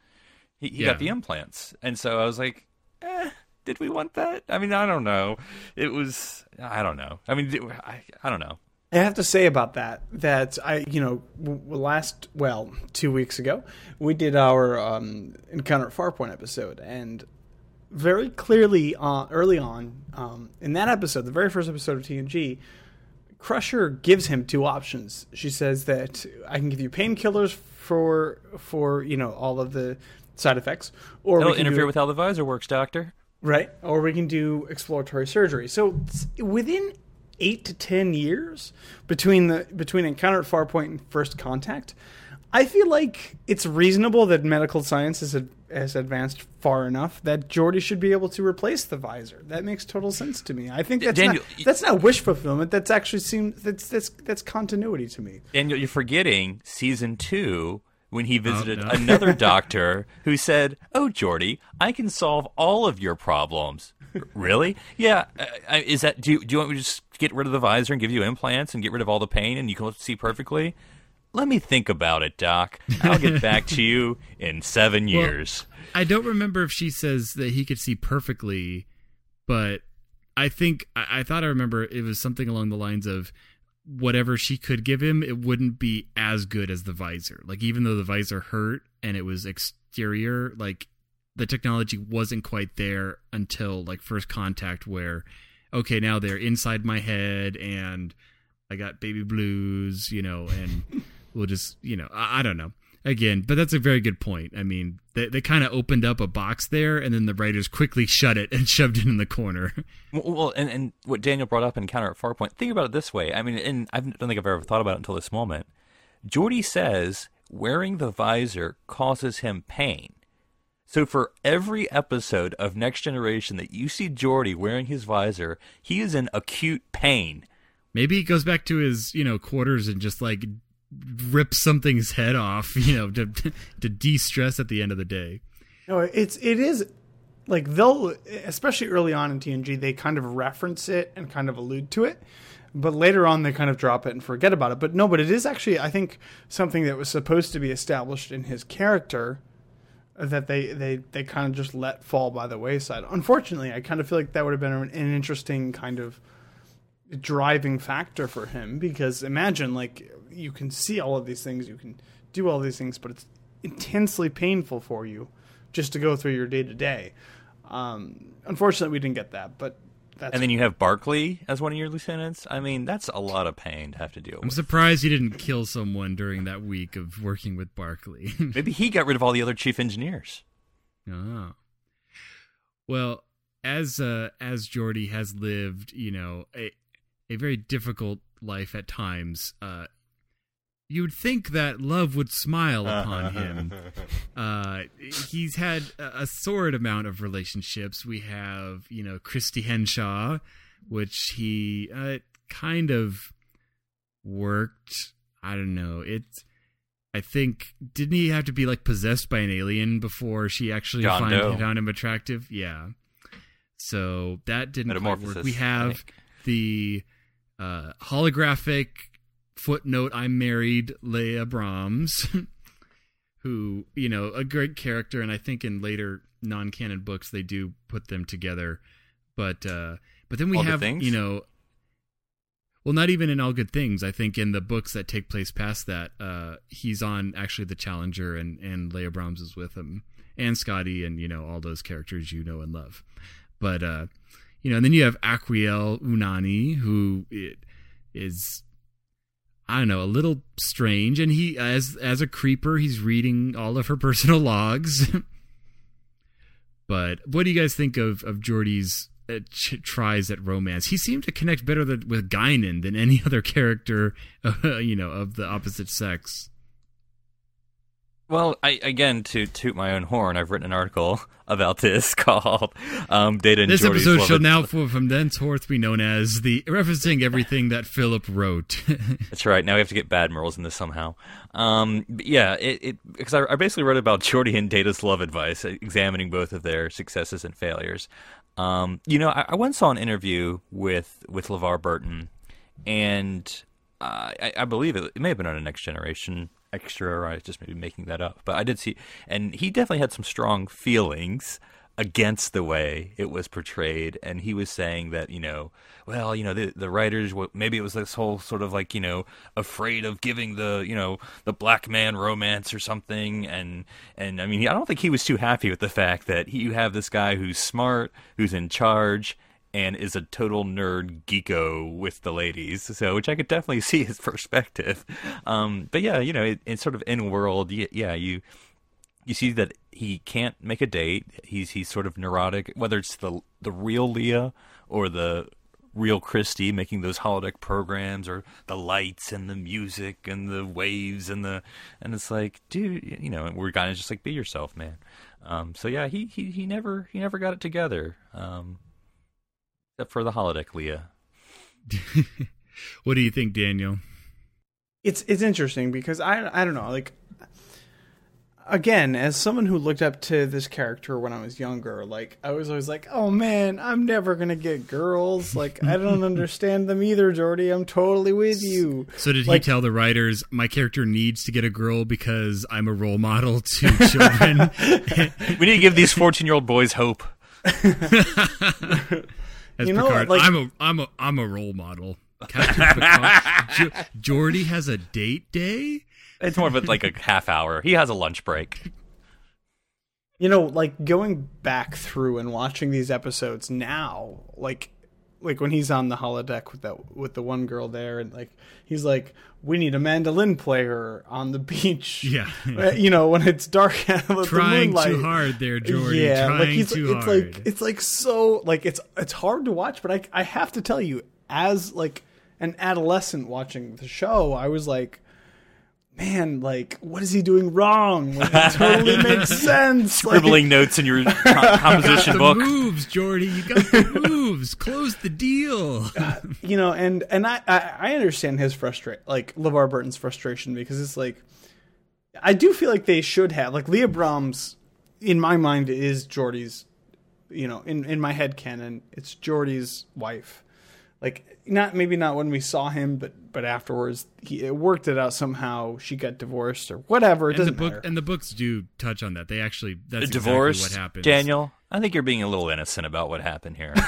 Speaker 5: He, he
Speaker 1: Yeah.
Speaker 5: got the implants, and so I was like, eh, did we want that? I mean, I don't know. It was, I don't know. I mean, do- I, I don't know.
Speaker 4: I have to say about that that I, you know, w- w- last well, two weeks ago, we did our um, Encounter at Farpoint episode, and very clearly, uh, early on um, in that episode, the very first episode of TNG, Crusher gives him two options. She says that I can give you painkillers for for you know all of the side effects, or
Speaker 5: It'll
Speaker 4: we can
Speaker 5: interfere
Speaker 4: do,
Speaker 5: with how the visor works, Doctor.
Speaker 4: right, or we can do exploratory surgery. So within eight to ten years between the between Encounter at Farpoint and First Contact, I feel like it's reasonable that medical science has, has advanced far enough that Geordi should be able to replace the visor. That makes total sense to me. I think that's
Speaker 5: Daniel,
Speaker 4: not that's not wish fulfillment. That's actually seems that's that's that's continuity to me.
Speaker 5: And you're forgetting season two when he visited
Speaker 1: no.
Speaker 5: another doctor who said, "Oh, Geordi, I can solve all of your problems." really? Yeah. Uh, uh, is that do you, do you want me to just get rid of the visor and give you implants and get rid of all the pain and you can see perfectly? Let me think about it, Doc. I'll get back to you in seven years.
Speaker 1: I don't remember if she says that he could see perfectly, but I think I, I thought I remember it was something along the lines of whatever she could give him, it wouldn't be as good as the visor. Like even though the visor hurt and it was exterior, like the technology wasn't quite there until like first contact where okay, now they're inside my head and I got baby blues, you know, and we'll just, you know, I, I don't know. Again, but that's a very good point. I mean, they, they kind of opened up a box there, and then the writers quickly shut it and shoved it in the corner.
Speaker 5: Well, and, and what Daniel brought up in Counter at Farpoint, think about it this way. I mean, and I don't think I've ever thought about it until this moment. Geordi says wearing the visor causes him pain. So for every episode of Next Generation that you see Geordi wearing his visor, he is in acute pain.
Speaker 1: Maybe he goes back to his, you know, quarters and just like rips something's head off, you know, to to de-stress at the end of the day.
Speaker 4: No, it's it is like they'll especially early on in TNG they kind of reference it and kind of allude to it, but later on they kind of drop it and forget about it. But no, but it is actually I think something that was supposed to be established in his character that they they they kind of just let fall by the wayside. Unfortunately, I kind of feel like that would have been an interesting kind of driving factor for him because imagine like you can see all of these things, you can do all these things, but it's intensely painful for you just to go through your day to day. Unfortunately, we didn't get that, but that's
Speaker 5: And then you have Barclay as one of your lieutenants. I mean, that's a lot of pain to have to deal with.
Speaker 1: I'm surprised you didn't kill someone during that week of working with Barclay.
Speaker 5: Maybe he got rid of all the other chief engineers.
Speaker 1: Oh. Well, as uh as Geordi has lived, you know, a a very difficult life at times, uh you would think that love would smile upon him. Uh he's had a a sordid amount of relationships. We have, you know, Christy Henshaw, which he uh kind of worked. I don't know. It's I think didn't he have to be like possessed by an alien before she actually find, found him attractive? Yeah. So that didn't quite work. We have the uh, holographic footnote I'm married Leah Brahms, who, you know, a great character and I think in later non-canon books they do put them together. But uh but then we
Speaker 5: All
Speaker 1: have, you know, well, not even in all good things. I think in the books that take place past that, uh, he's on actually the Challenger, and and Leah Brahms is with him, and Scotty, and you know all those characters you know and love. But uh, you know, and then you have Aquiel Uhnari, who i- is I don't know, a little strange, and he as as a creeper, he's reading all of her personal logs. but what do you guys think of of Geordi's uh, ch- tries at romance? He seemed to connect better than, with Guinan than any other character, uh, you know, of the opposite sex.
Speaker 5: Well, I again to toot my own horn, I've written an article about this called um, "Data and
Speaker 1: This
Speaker 5: Geordi's
Speaker 1: episode shall now for, from thenceforth be known as the referencing everything that Phillip wrote.
Speaker 5: That's right. Now we have to get bad morals in this somehow. Um, yeah, it, it because I, I basically wrote about Geordi and Data's love advice, examining both of their successes and failures. Um, you know, I, I once saw an interview with with LeVar Burton, and uh, I, I believe it, it may have been on a Next Generation extra, or I was just maybe making that up. But I did see, and he definitely had some strong feelings against the way it was portrayed and he was saying that you know well you know the the writers maybe it was this whole sort of like you know afraid of giving the you know the black man romance or something and and I mean I don't think he was too happy with the fact that he, you have this guy who's smart who's in charge and is a total nerd geeko with the ladies so which I could definitely see his perspective um but yeah you know it, it's sort of in world yeah, you you see that he can't make a date. He's he's sort of neurotic, whether it's the the real Leah or the real Christy making those holodeck programs or the lights and the music and the waves and the and it's like, dude, you know, we're kind of just like be yourself, man. Um, so yeah, he, he he never he never got it together. Um, except for the holodeck Leah.
Speaker 1: what do you think, Daniel?
Speaker 4: it's it's interesting because I I don't know like again as someone who looked up to this character when I was younger like I was always like oh man I'm never gonna get girls like I don't understand them either Geordi I'm totally with you
Speaker 1: So did
Speaker 4: Like-
Speaker 1: he tell the writers my character needs to get a girl because I'm a role model to children?
Speaker 5: We need to give these fourteen year old boys hope.
Speaker 1: As
Speaker 4: You know,
Speaker 1: Picard,
Speaker 4: like-
Speaker 1: I'm a I'm a I'm a role model. Captain Picard. Jo- Geordi has a date day.
Speaker 5: It's more of a, like a half hour. He has a lunch break.
Speaker 4: you know like going back through and watching these episodes now like like when he's on the holodeck with that with the one girl there and like he's like we need a mandolin player on the beach
Speaker 1: Yeah.
Speaker 4: Uh, you know when it's dark out the
Speaker 1: Trying
Speaker 4: moonlight.
Speaker 1: too hard there, Geordi.
Speaker 4: yeah
Speaker 1: Trying
Speaker 4: like he's
Speaker 1: too
Speaker 4: it's
Speaker 1: hard.
Speaker 4: like it's like so like it's it's hard to watch but i i have to tell you as like an adolescent watching the show i was like man, like, what is he doing wrong? Like, it totally makes sense. Like,
Speaker 5: Scribbling notes in your co- composition
Speaker 1: the
Speaker 5: book.
Speaker 1: moves, Geordi. You got the moves. Close the deal.
Speaker 4: Uh, you know, and and I I, I understand his frustration, like LeVar Burton's frustration, because it's like, I do feel like they should have like Leah Brahms, in my mind, is Geordi's. you know, in in my head canon, it's Geordi's wife. Like not maybe not when we saw him, but but afterwards, he it worked it out somehow. She got divorced or whatever. It
Speaker 1: and the
Speaker 4: doesn't
Speaker 1: book
Speaker 4: matter.
Speaker 1: and the books do touch on that. They actually that's
Speaker 5: The
Speaker 1: exactly
Speaker 5: divorce,
Speaker 1: what happens.
Speaker 5: Daniel. I think you're being a little innocent about what happened here.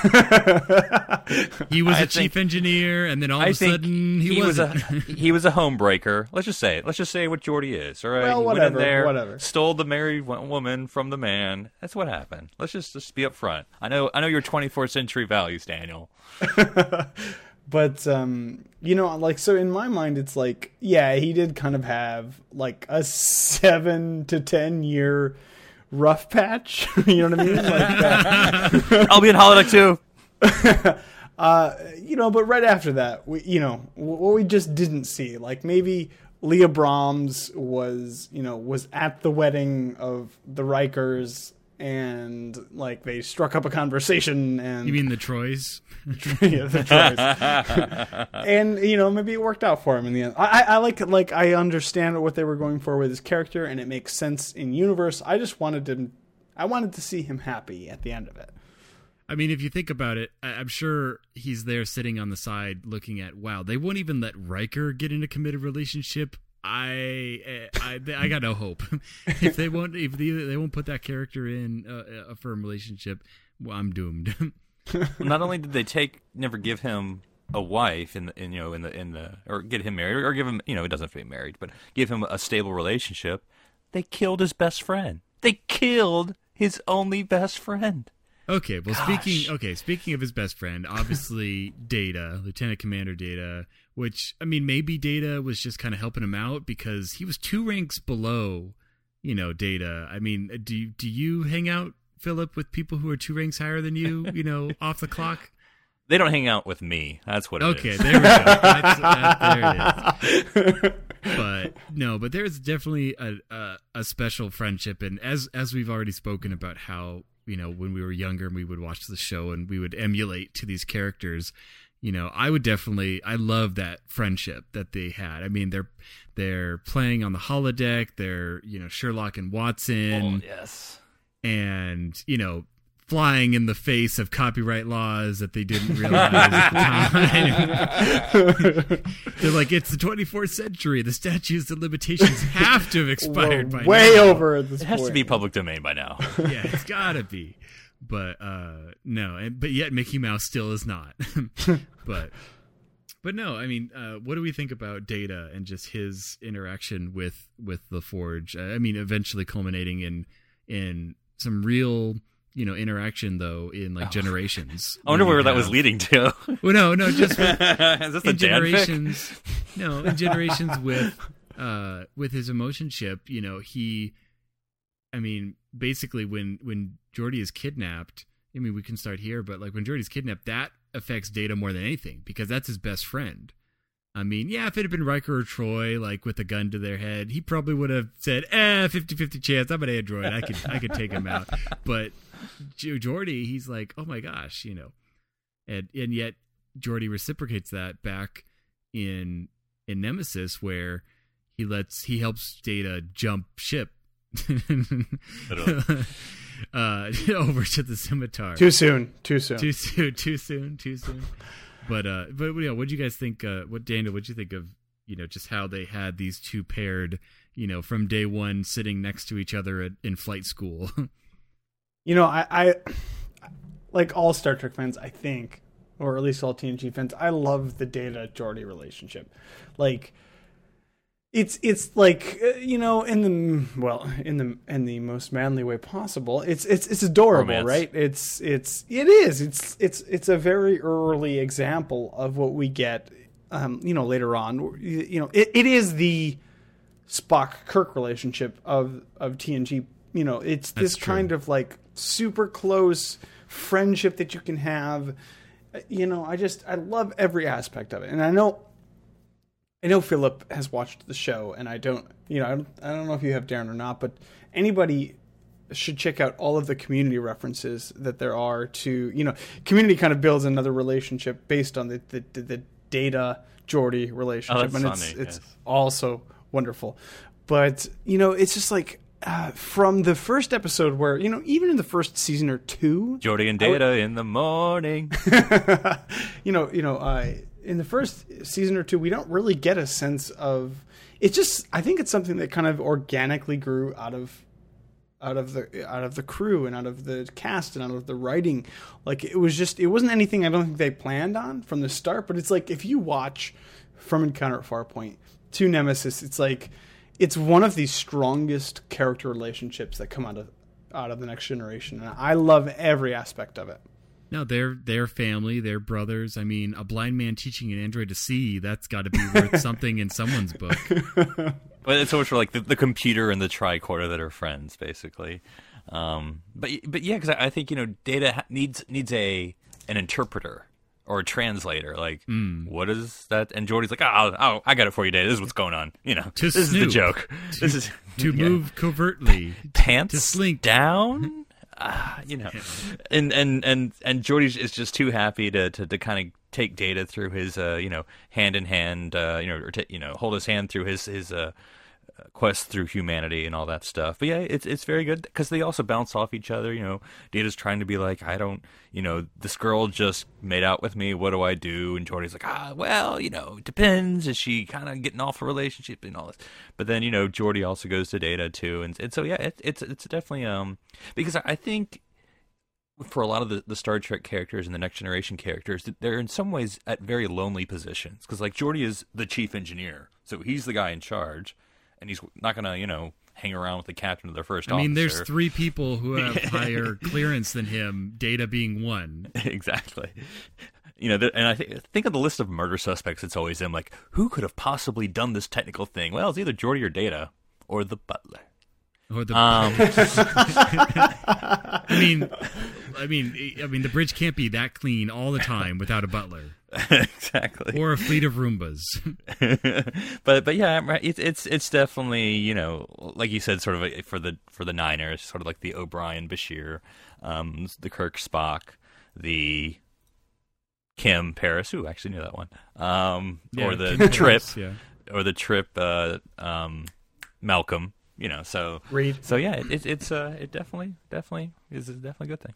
Speaker 1: He was
Speaker 5: I
Speaker 1: a chief engineer, and then all
Speaker 5: I
Speaker 1: of a sudden he,
Speaker 5: was a
Speaker 1: wasn't.
Speaker 5: he was a home breaker. Let's just say it. Let's just say what Geordi is. All right.
Speaker 4: Well,
Speaker 5: He went in
Speaker 4: whatever,
Speaker 5: there,
Speaker 4: whatever.
Speaker 5: Stole the married woman from the man. That's what happened. Let's just just be upfront. I know I know your 24th century values, Daniel.
Speaker 4: but um you know like so in my mind it's like yeah he did kind of have like a seven to ten year rough patch you know what i mean like.
Speaker 5: I'll be in holodeck too.
Speaker 4: uh you know but right after that we you know what we just didn't see like maybe leah brahms was you know was at the wedding of the rikers and like they struck up a conversation and
Speaker 1: You mean the Trois?
Speaker 4: yeah, the choice. and you know, maybe it worked out for him in the end. I, I, like like I understand what they were going for with his character, and it makes sense in universe. I just wanted to, I wanted to see him happy at the end of it.
Speaker 1: I mean, if you think about it, I'm sure he's there sitting on the side looking at, wow, they won't even let Riker get in a committed relationship. I, I, I got no hope. if they won't, if they, they won't put that character in a, a firm relationship, well, I'm doomed.
Speaker 5: Not only did they take never give him a wife in the in, you know in the in the or get him married or give him you know he doesn't have to be married but give him a stable relationship, they killed his best friend. They killed his only best friend.
Speaker 1: Okay, well,
Speaker 5: Gosh.
Speaker 1: speaking okay, speaking of his best friend, obviously Data, Lieutenant Commander Data, which I mean, maybe Data was just kind of helping him out because he was two ranks below, you know, Data. I mean, uh, do you- do you hang out, Phillip, with people who are two ranks higher than you? You know, off the clock.
Speaker 5: They don't hang out with me. That's what it is.
Speaker 1: Okay, there we go. That's, that, uh, there it is. But no, but there's definitely a, a a special friendship, and as as we've already spoken about how you know when we were younger and we would watch the show and we would emulate to these characters. You know, I would definitely I love that friendship that they had. I mean, they're they're playing on the holodeck. They're you know Sherlock and Watson
Speaker 5: Oh, yes.
Speaker 1: and you know flying in the face of copyright laws that they didn't realize at the time. They're like, it's the 24th century. The statutes of limitations have to have expired
Speaker 4: We're
Speaker 1: by
Speaker 4: way
Speaker 1: now.
Speaker 4: over at this
Speaker 5: It has
Speaker 4: point.
Speaker 5: to be public domain by now.
Speaker 1: Yeah, it's gotta be. But uh no, and but yet Mickey Mouse still is not. but but no, I mean, uh, what do we think about Data and just his interaction with with the Forge? Uh, I mean, eventually culminating in in some real you know interaction though in like generations.
Speaker 5: I wonder where that was leading to.
Speaker 1: Well, no, no, just with,
Speaker 5: is this a
Speaker 1: in
Speaker 5: Dan fic?
Speaker 1: generations no in generations with uh with his emotion emotionship you know he i mean basically when when Geordi is kidnapped i mean we can start here but like when Geordi's kidnapped that affects data more than anything because that's his best friend I mean, yeah, if it had been Riker or Troi, like with a gun to their head, he probably would have said, "Eh, 50-50 chance. I'm an android. I could, I could take him out." But Jo- Geordi, he's like, "Oh my gosh," you know, and and yet Geordi reciprocates that back in in Nemesis, where he lets he helps Data jump ship uh, over to the scimitar.
Speaker 4: Too soon. Too soon.
Speaker 1: Too soon. Too soon. Too soon. But uh, but you know, what do you guys think? Uh, what Daniel? What do you think of you know just how they had these two paired? You know, from day one, sitting next to each other at, in flight school.
Speaker 4: You know, I, I like all Star Trek fans, I think, or at least all TNG fans, I love the Data Geordi relationship. Like it's it's like uh, you know in the well in the in the most manly way possible. It's it's it's adorable,
Speaker 5: Romance.
Speaker 4: right? It's it's it is. It's it's it's a very early example of what we get um you know later on. You, know, it, it is the Spock Kirk relationship of of TNG. You know, it's this
Speaker 1: That's true.
Speaker 4: kind of like super close friendship that you can have. You know, I just I love every aspect of it, and I know I know Phillip has watched the show, and I don't, you know, I don't, I don't know if you have Darren or not, but anybody should check out all of the community references that there are to, you know, community kind of builds another relationship based on the the, the, data Geordi relationship, oh,
Speaker 5: that's
Speaker 4: and it's
Speaker 5: funny,
Speaker 4: it's
Speaker 5: yes.
Speaker 4: also wonderful. But you know, it's just like uh, from the first episode where you know, even in the first season or two,
Speaker 5: Geordi and Data in the morning.
Speaker 4: you know, you know, uh, in the first season or two, we don't really get a sense of. It's just, I think it's something that kind of organically grew out of, out of the out of the crew and out of the cast and out of the writing. Like it was just, it wasn't anything I don't think they planned on from the start. But it's like if you watch from Encounter at Farpoint to Nemesis, it's like it's one of the strongest character relationships that come out of out of the next generation, and I love every aspect of it.
Speaker 1: No, they're they're family, they're brothers. I mean, a blind man teaching an android to see, that's got to be worth something in someone's book.
Speaker 5: But it's so much for like the, the computer and the tricorder that are friends, basically. Um, but but yeah, because I, I think you know, Data needs needs a an interpreter or a translator. Like, what is that? And Geordi's like, oh, oh, I got it for you, Data. This is what's going on. You know,
Speaker 1: To
Speaker 5: this is the
Speaker 1: snoop.
Speaker 5: joke. this is
Speaker 1: To
Speaker 5: yeah.
Speaker 1: move covertly.
Speaker 5: pants
Speaker 1: to slink.
Speaker 5: down. Ah, you know, and and and and Geordi is just too happy to to, to kind of take Data through his uh you know hand in hand uh you know or t- you know hold his hand through his his uh quest through humanity and all that stuff. But yeah, it's it's very good because they also bounce off each other. You know, Data's trying to be like, I don't, you know, this girl just made out with me. What do I do? And Geordi's like, ah, well, you know, it depends. Is she kind of getting off a relationship and all this? But then you know, Geordi also goes to Data too, and and so yeah, it, it's it's definitely um because I think for a lot of the, the Star Trek characters and the Next Generation characters, they're in some ways at very lonely positions. Because like Geordi is the chief engineer, so he's the guy in charge, and he's not gonna you know hang around with the captain of their first
Speaker 1: I mean, there's three people who have higher clearance than him, Data being one.
Speaker 5: exactly. You know, there- and I think think of the list of murder suspects. It's always them. Like, who could have possibly done this technical thing? Well, it's either Geordi or Data or the butler.
Speaker 1: Or the,
Speaker 5: Um,
Speaker 1: I mean, I mean, I mean, the bridge can't be that clean all the time without a butler
Speaker 5: exactly.
Speaker 1: or a fleet of Roombas.
Speaker 5: but but yeah, right, it's it's it's definitely you know like you said, sort of a, for the for the Niners, sort of like the O'Brien Bashir, um, the Kirk Spock, the Kim Paris. Ooh, actually knew that one. Um, or the
Speaker 1: Kim
Speaker 5: Trip,
Speaker 1: Paris, yeah.
Speaker 5: or the Trip, uh, um, Malcolm. You know, so
Speaker 4: Reed.
Speaker 5: so yeah, it, it, it's uh, it definitely definitely is a definitely a good thing.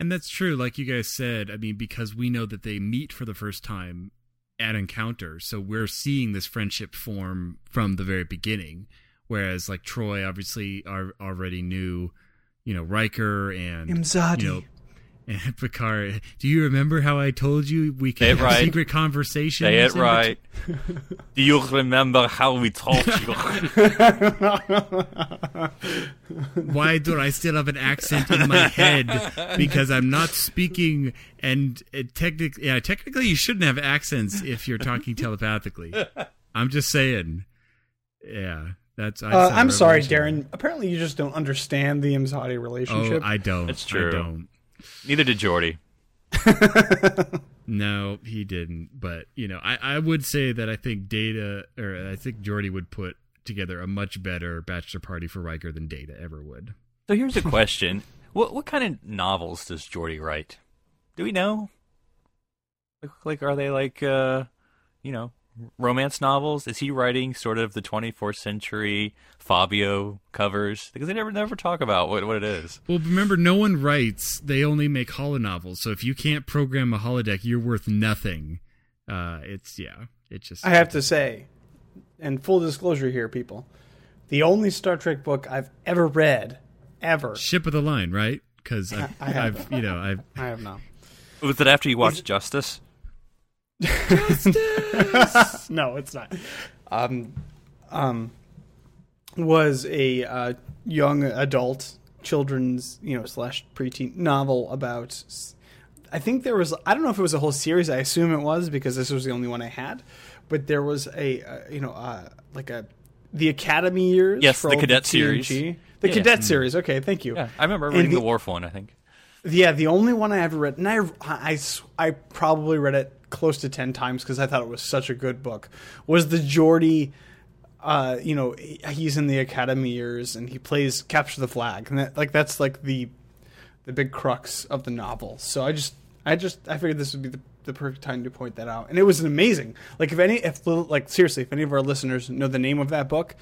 Speaker 1: And that's true, like you guys said. I mean, because we know that they meet for the first time at Encounter, so we're seeing this friendship form from the very beginning. Whereas, like Troi, obviously, are, already knew, you know, Riker and
Speaker 4: Imzadi.
Speaker 1: you know, and Picard. Do you remember how I told you we
Speaker 5: Say it
Speaker 1: can have
Speaker 5: right.
Speaker 1: secret conversations?
Speaker 5: Say it
Speaker 1: in
Speaker 5: right. Do you remember how we told you?
Speaker 1: why do I still have an accent in my head? Because I'm not speaking, and it technically, yeah, technically, you shouldn't have accents if you're talking telepathically. I'm just saying, yeah, that's. I
Speaker 4: uh, I'm sorry, Darren. Apparently, you just don't understand the Imzadi
Speaker 1: Oh,
Speaker 4: relationship.
Speaker 1: I don't.
Speaker 5: It's true.
Speaker 1: I don't.
Speaker 5: Neither did Geordi.
Speaker 1: No, he didn't. But you know, I, I would say that I think Data, or I think Geordi would put together a much better bachelor party for Riker than Data ever would.
Speaker 5: So here's a question: What what kind of novels does Geordi write? Do we know? Like, like are they like uh, you know, romance novels? Is he writing sort of the 24th century Fabio covers? Because they never never talk about what what it is.
Speaker 1: Well, remember, no one writes; they only make holonovels. So if you can't program a holodeck, you're worth nothing. Uh, it's yeah, it just.
Speaker 4: I have to say, and full disclosure here, people, the only Star Trek book I've ever read, ever,
Speaker 1: ship of the line, right? Because I've,
Speaker 4: I have.
Speaker 1: I've, you know, I've.
Speaker 4: I have not.
Speaker 5: Was it after you watched Justice?
Speaker 4: no, it's not. Um, um, was a uh, young adult children's, you know, slash preteen novel about. I think there was. I don't know if it was a whole series. I assume it was because this was the only one I had. But there was a, uh, you know, uh, like a the Academy years.
Speaker 5: Yes,
Speaker 4: for
Speaker 5: the Cadet
Speaker 4: TNG.
Speaker 5: series.
Speaker 4: The
Speaker 5: Yeah.
Speaker 4: Cadet series. Okay, thank you.
Speaker 5: Yeah, I remember reading the,
Speaker 4: the-
Speaker 5: Worf one. I think.
Speaker 4: Yeah, the only one I ever read, and I, I, I probably read it close to ten times because I thought it was such a good book. Was the Geordi? Uh, you know, he's in the academy years and he plays capture the flag, and that like that's like the the big crux of the novel. So I just I just I figured this would be the, the perfect time to point that out. And it was amazing. Like if any if like seriously, if any of our listeners know the name of that book,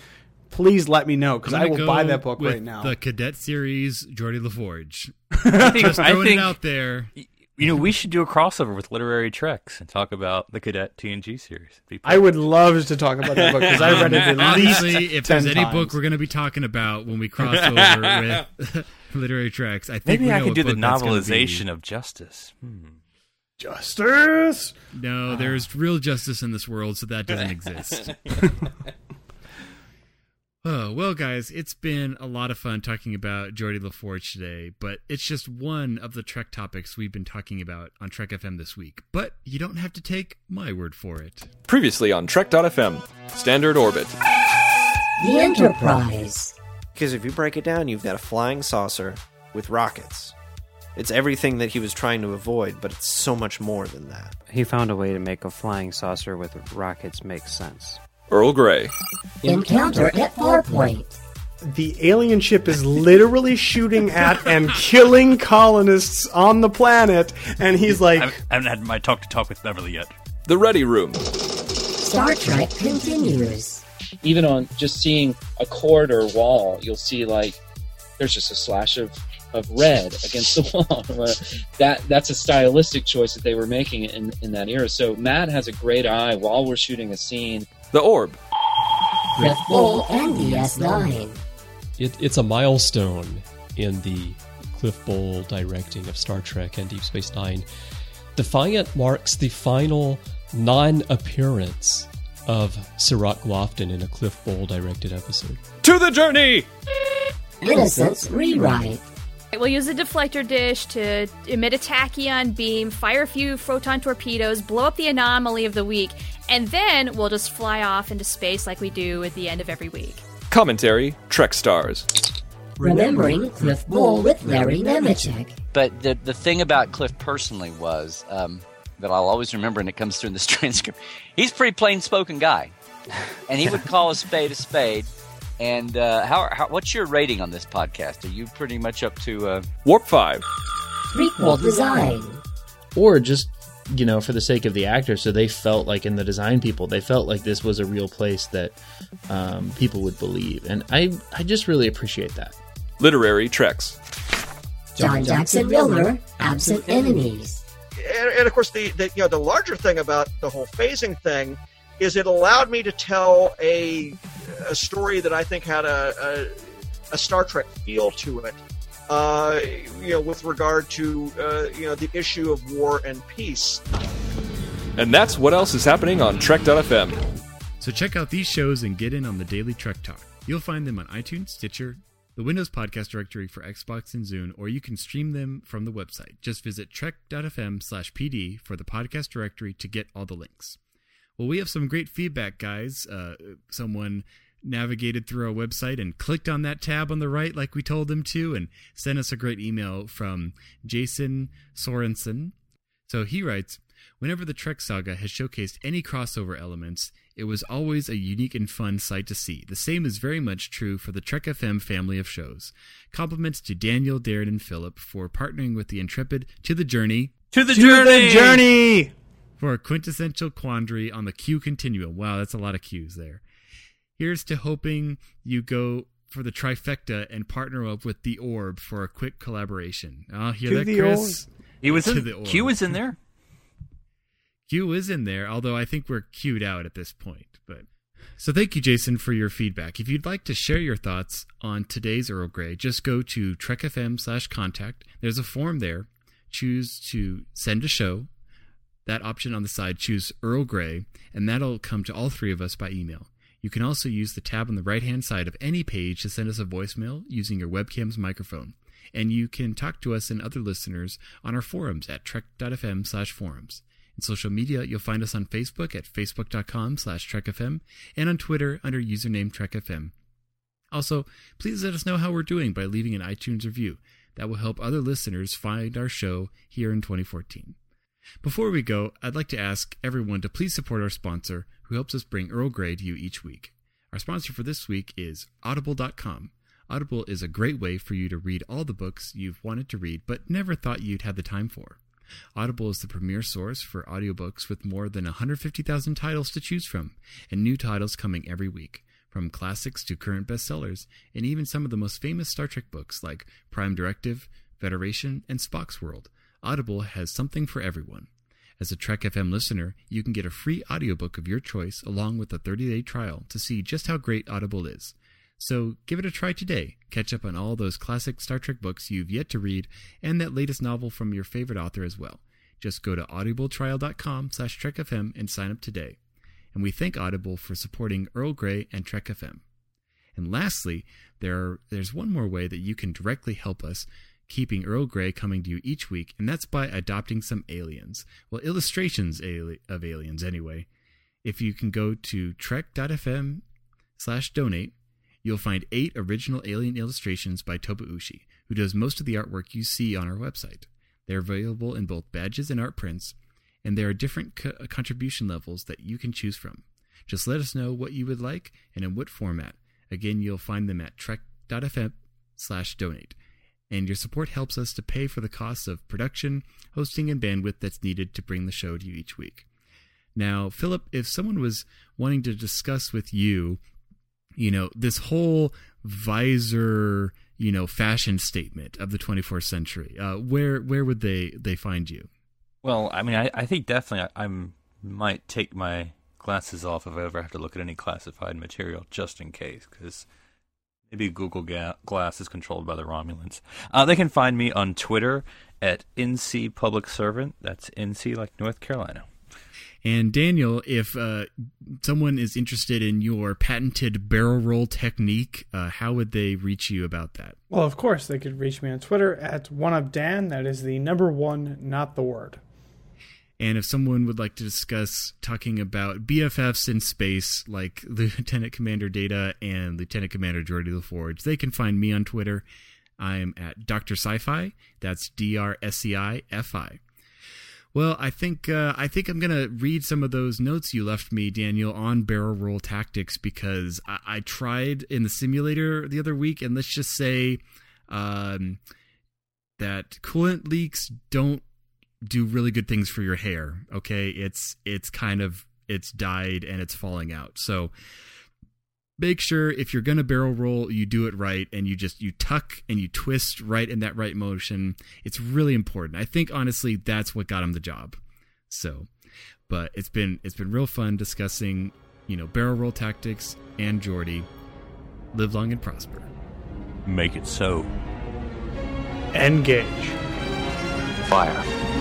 Speaker 4: please let me know because I will buy that book right now.
Speaker 1: The Cadet series, Geordi La Forge.
Speaker 5: I think,
Speaker 1: Just
Speaker 5: I
Speaker 1: throwing
Speaker 5: think
Speaker 1: it out there.
Speaker 5: You know we should do a crossover with Literary Treks and talk about the Cadet TNG series.
Speaker 4: I would love to talk about that book because I read it at least
Speaker 1: Obviously, if
Speaker 4: 10
Speaker 1: there's any
Speaker 4: times.
Speaker 1: book we're going to be talking about when we cross over with Literary Treks, I think
Speaker 5: Maybe
Speaker 1: we
Speaker 5: I could do the
Speaker 1: book that's gonna be.
Speaker 5: novelization of Justice. Hmm.
Speaker 4: Justice.
Speaker 1: No, there's real justice in this world, so that doesn't exist. Oh, well, guys, it's been a lot of fun talking about Geordi La Forge today, but it's just one of the Trek topics we've been talking about on Trek FM this week. But you don't have to take my word for it.
Speaker 6: Previously on Trek.fm, Standard Orbit.
Speaker 7: The Enterprise.
Speaker 8: Because if you break it down, you've got a flying saucer with rockets. It's everything that he was trying to avoid, but it's so much more than that.
Speaker 9: He found a way to make a flying saucer with rockets make sense.
Speaker 6: Earl Grey.
Speaker 7: Encounter at Farpoint.
Speaker 4: The alien ship is literally shooting at and killing colonists on the planet, and he's like,
Speaker 5: I haven't had my talk to talk with Beverly yet.
Speaker 6: The Ready Room.
Speaker 7: Star Trek continues.
Speaker 10: even on just seeing a corridor wall, you'll see like there's just a slash of, of red against the wall. that that's a stylistic choice that they were making in, in that era. So Matt has a great eye while we're shooting a scene.
Speaker 6: The Orb.
Speaker 7: Cliff Bole and DS9.
Speaker 11: It, it's a milestone in the Cliff Bole directing of Star Trek and Deep Space Nine. Defiant marks the final non appearance of Cirroc Lofton in a Cliff Bole directed episode.
Speaker 6: To the journey!
Speaker 7: Innocence Rewrite.
Speaker 12: We'll use a deflector dish to emit a tachyon beam, fire a few photon torpedoes, blow up the anomaly of the week, and then we'll just fly off into space like we do at the end of every week.
Speaker 6: Commentary Trek Stars.
Speaker 7: Remembering Cliff Bole with Larry Nemecek.
Speaker 13: But the the thing about Cliff personally was um, that I'll always remember, and it comes through in this transcript. He's a pretty plain spoken guy, and he would call a spade a spade. And uh, how, how what's your rating on this podcast? Are you pretty much up to uh,
Speaker 6: Warp 5.
Speaker 7: Prequel design.
Speaker 14: or just you know for the sake of the actors so they felt like in the design people they felt like this was a real place that um, people would believe and i i just really appreciate that
Speaker 6: Literary Treks.
Speaker 7: John Jackson Miller, Absent Enemies.
Speaker 15: and, and of course the, the you know the larger thing about the whole phasing thing is it allowed me to tell a a story that I think had a a, a Star Trek feel to it. Uh, you know, with regard to uh, you know the issue of war and peace.
Speaker 6: And that's what else is happening on Trek.fm.
Speaker 1: So check out these shows and get in on the daily Trek Talk. You'll find them on iTunes, Stitcher, the Windows Podcast Directory for Xbox and Zune, or you can stream them from the website. Just visit trek.fm slash pd for the podcast directory to get all the links. Well, we have some great feedback, guys. Uh, someone navigated through our website and clicked on that tab on the right like we told them to and sent us a great email from Jason Sorensen. So he writes, Whenever the Trek saga has showcased any crossover elements, it was always a unique and fun sight to see. The same is very much true for the Trek FM family of shows. Compliments to Daniel, Darren, and Phillip for partnering with the Intrepid to the journey.
Speaker 5: To the
Speaker 4: To the journey!
Speaker 1: For a quintessential quandary on the Q continuum. Wow, that's a lot of Qs there. Here's to hoping you go for the trifecta and partner up with the Orb for a quick collaboration. Oh, hear
Speaker 4: To
Speaker 1: that,
Speaker 4: the
Speaker 1: Chris?
Speaker 5: He was
Speaker 1: To
Speaker 5: in,
Speaker 1: the Orb.
Speaker 5: Q was in there.
Speaker 1: Q is in there, although I think we're queued out at this point. But so thank you, Jason, for your feedback. If you'd like to share your thoughts on today's Earl Grey, just go to trekfm slash contact. There's a form there. Choose to send a show. That option on the side, choose Earl Grey, and that'll come to all three of us by email. You can also use the tab on the right hand side of any page to send us a voicemail using your webcam's microphone. And you can talk to us and other listeners on our forums at trek.fm slash forums. In social media, you'll find us on Facebook at facebook.com slash trekfm and on Twitter under username trekfm. Also, please let us know how we're doing by leaving an iTunes review. That will help other listeners find our show here in 2014. Before we go, I'd like to ask everyone to please support our sponsor who helps us bring Earl Grey to you each week. Our sponsor for this week is Audible.com. Audible is a great way for you to read all the books you've wanted to read but never thought you'd have the time for. Audible is the premier source for audiobooks with more than 150,000 titles to choose from, and new titles coming every week, from classics to current bestsellers, and even some of the most famous Star Trek books like Prime Directive, Federation, and Spock's World. Audible has something for everyone. As a Trek FM listener, you can get a free audiobook of your choice along with a 30-day trial to see just how great Audible is. So give it a try today. Catch up on all those classic Star Trek books you've yet to read and that latest novel from your favorite author as well. Just go to audibletrial.com slash trekfm and sign up today. And we thank Audible for supporting Earl Grey and Trek FM. And lastly, there there's one more way that you can directly help us keeping Earl Grey coming to you each week, and that's by adopting some aliens. Well, illustrations of aliens, anyway. If you can go to trek.fm slash donate, you'll find eight original alien illustrations by Toba Ushi, who does most of the artwork you see on our website. They're available in both badges and art prints, and there are different co- uh, contribution levels that you can choose from. Just let us know what you would like and in what format. Again, you'll find them at trek.fm slash donate and your support helps us to pay for the costs of production, hosting, and bandwidth that's needed to bring the show to you each week. Now, Phillip, if someone was wanting to discuss with you, you know, this whole visor, you know, fashion statement of the 24th century, uh, where where would they they find you?
Speaker 5: Well, I mean, I, I think definitely I I'm, might take my glasses off if I ever have to look at any classified material, just in case, because Maybe Google Ga- Glass is controlled by the Romulans. Uh, they can find me on Twitter at NC Public Servant. That's NC like North Carolina.
Speaker 1: And Daniel, if uh, someone is interested in your patented barrel roll technique, uh, how would they reach you about that?
Speaker 4: Well, of course, they could reach me on Twitter at one of Dan. That is the number one, not the word.
Speaker 1: And if someone would like to discuss talking about BFFs in space, like Lieutenant Commander Data and Lieutenant Commander Geordi La Forge, they can find me on Twitter. I'm at Dr. Sci-Fi. That's D R S C I F I. Well, I think uh, I think I'm gonna read some of those notes you left me, Daniel, on barrel roll tactics because I, I tried in the simulator the other week, and let's just say um, that coolant leaks don't do really good things for your hair. Okay, it's it's kind of it's dyed and it's falling out. So make sure if you're going to barrel roll, you do it right and you just you tuck and you twist right in that right motion. It's really important. I think honestly that's what got him the job. So, but it's been it's been real fun discussing, you know, barrel roll tactics and Geordi. Live long and prosper.
Speaker 5: Make it so.
Speaker 4: Engage.
Speaker 5: Fire.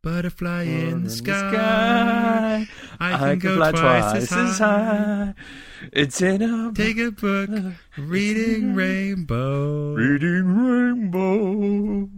Speaker 1: Butterfly in the sky. I can,
Speaker 5: I can
Speaker 1: go
Speaker 5: fly
Speaker 1: twice,
Speaker 5: twice as high. It's in a
Speaker 1: Take a book, reading rainbow.
Speaker 5: reading rainbow.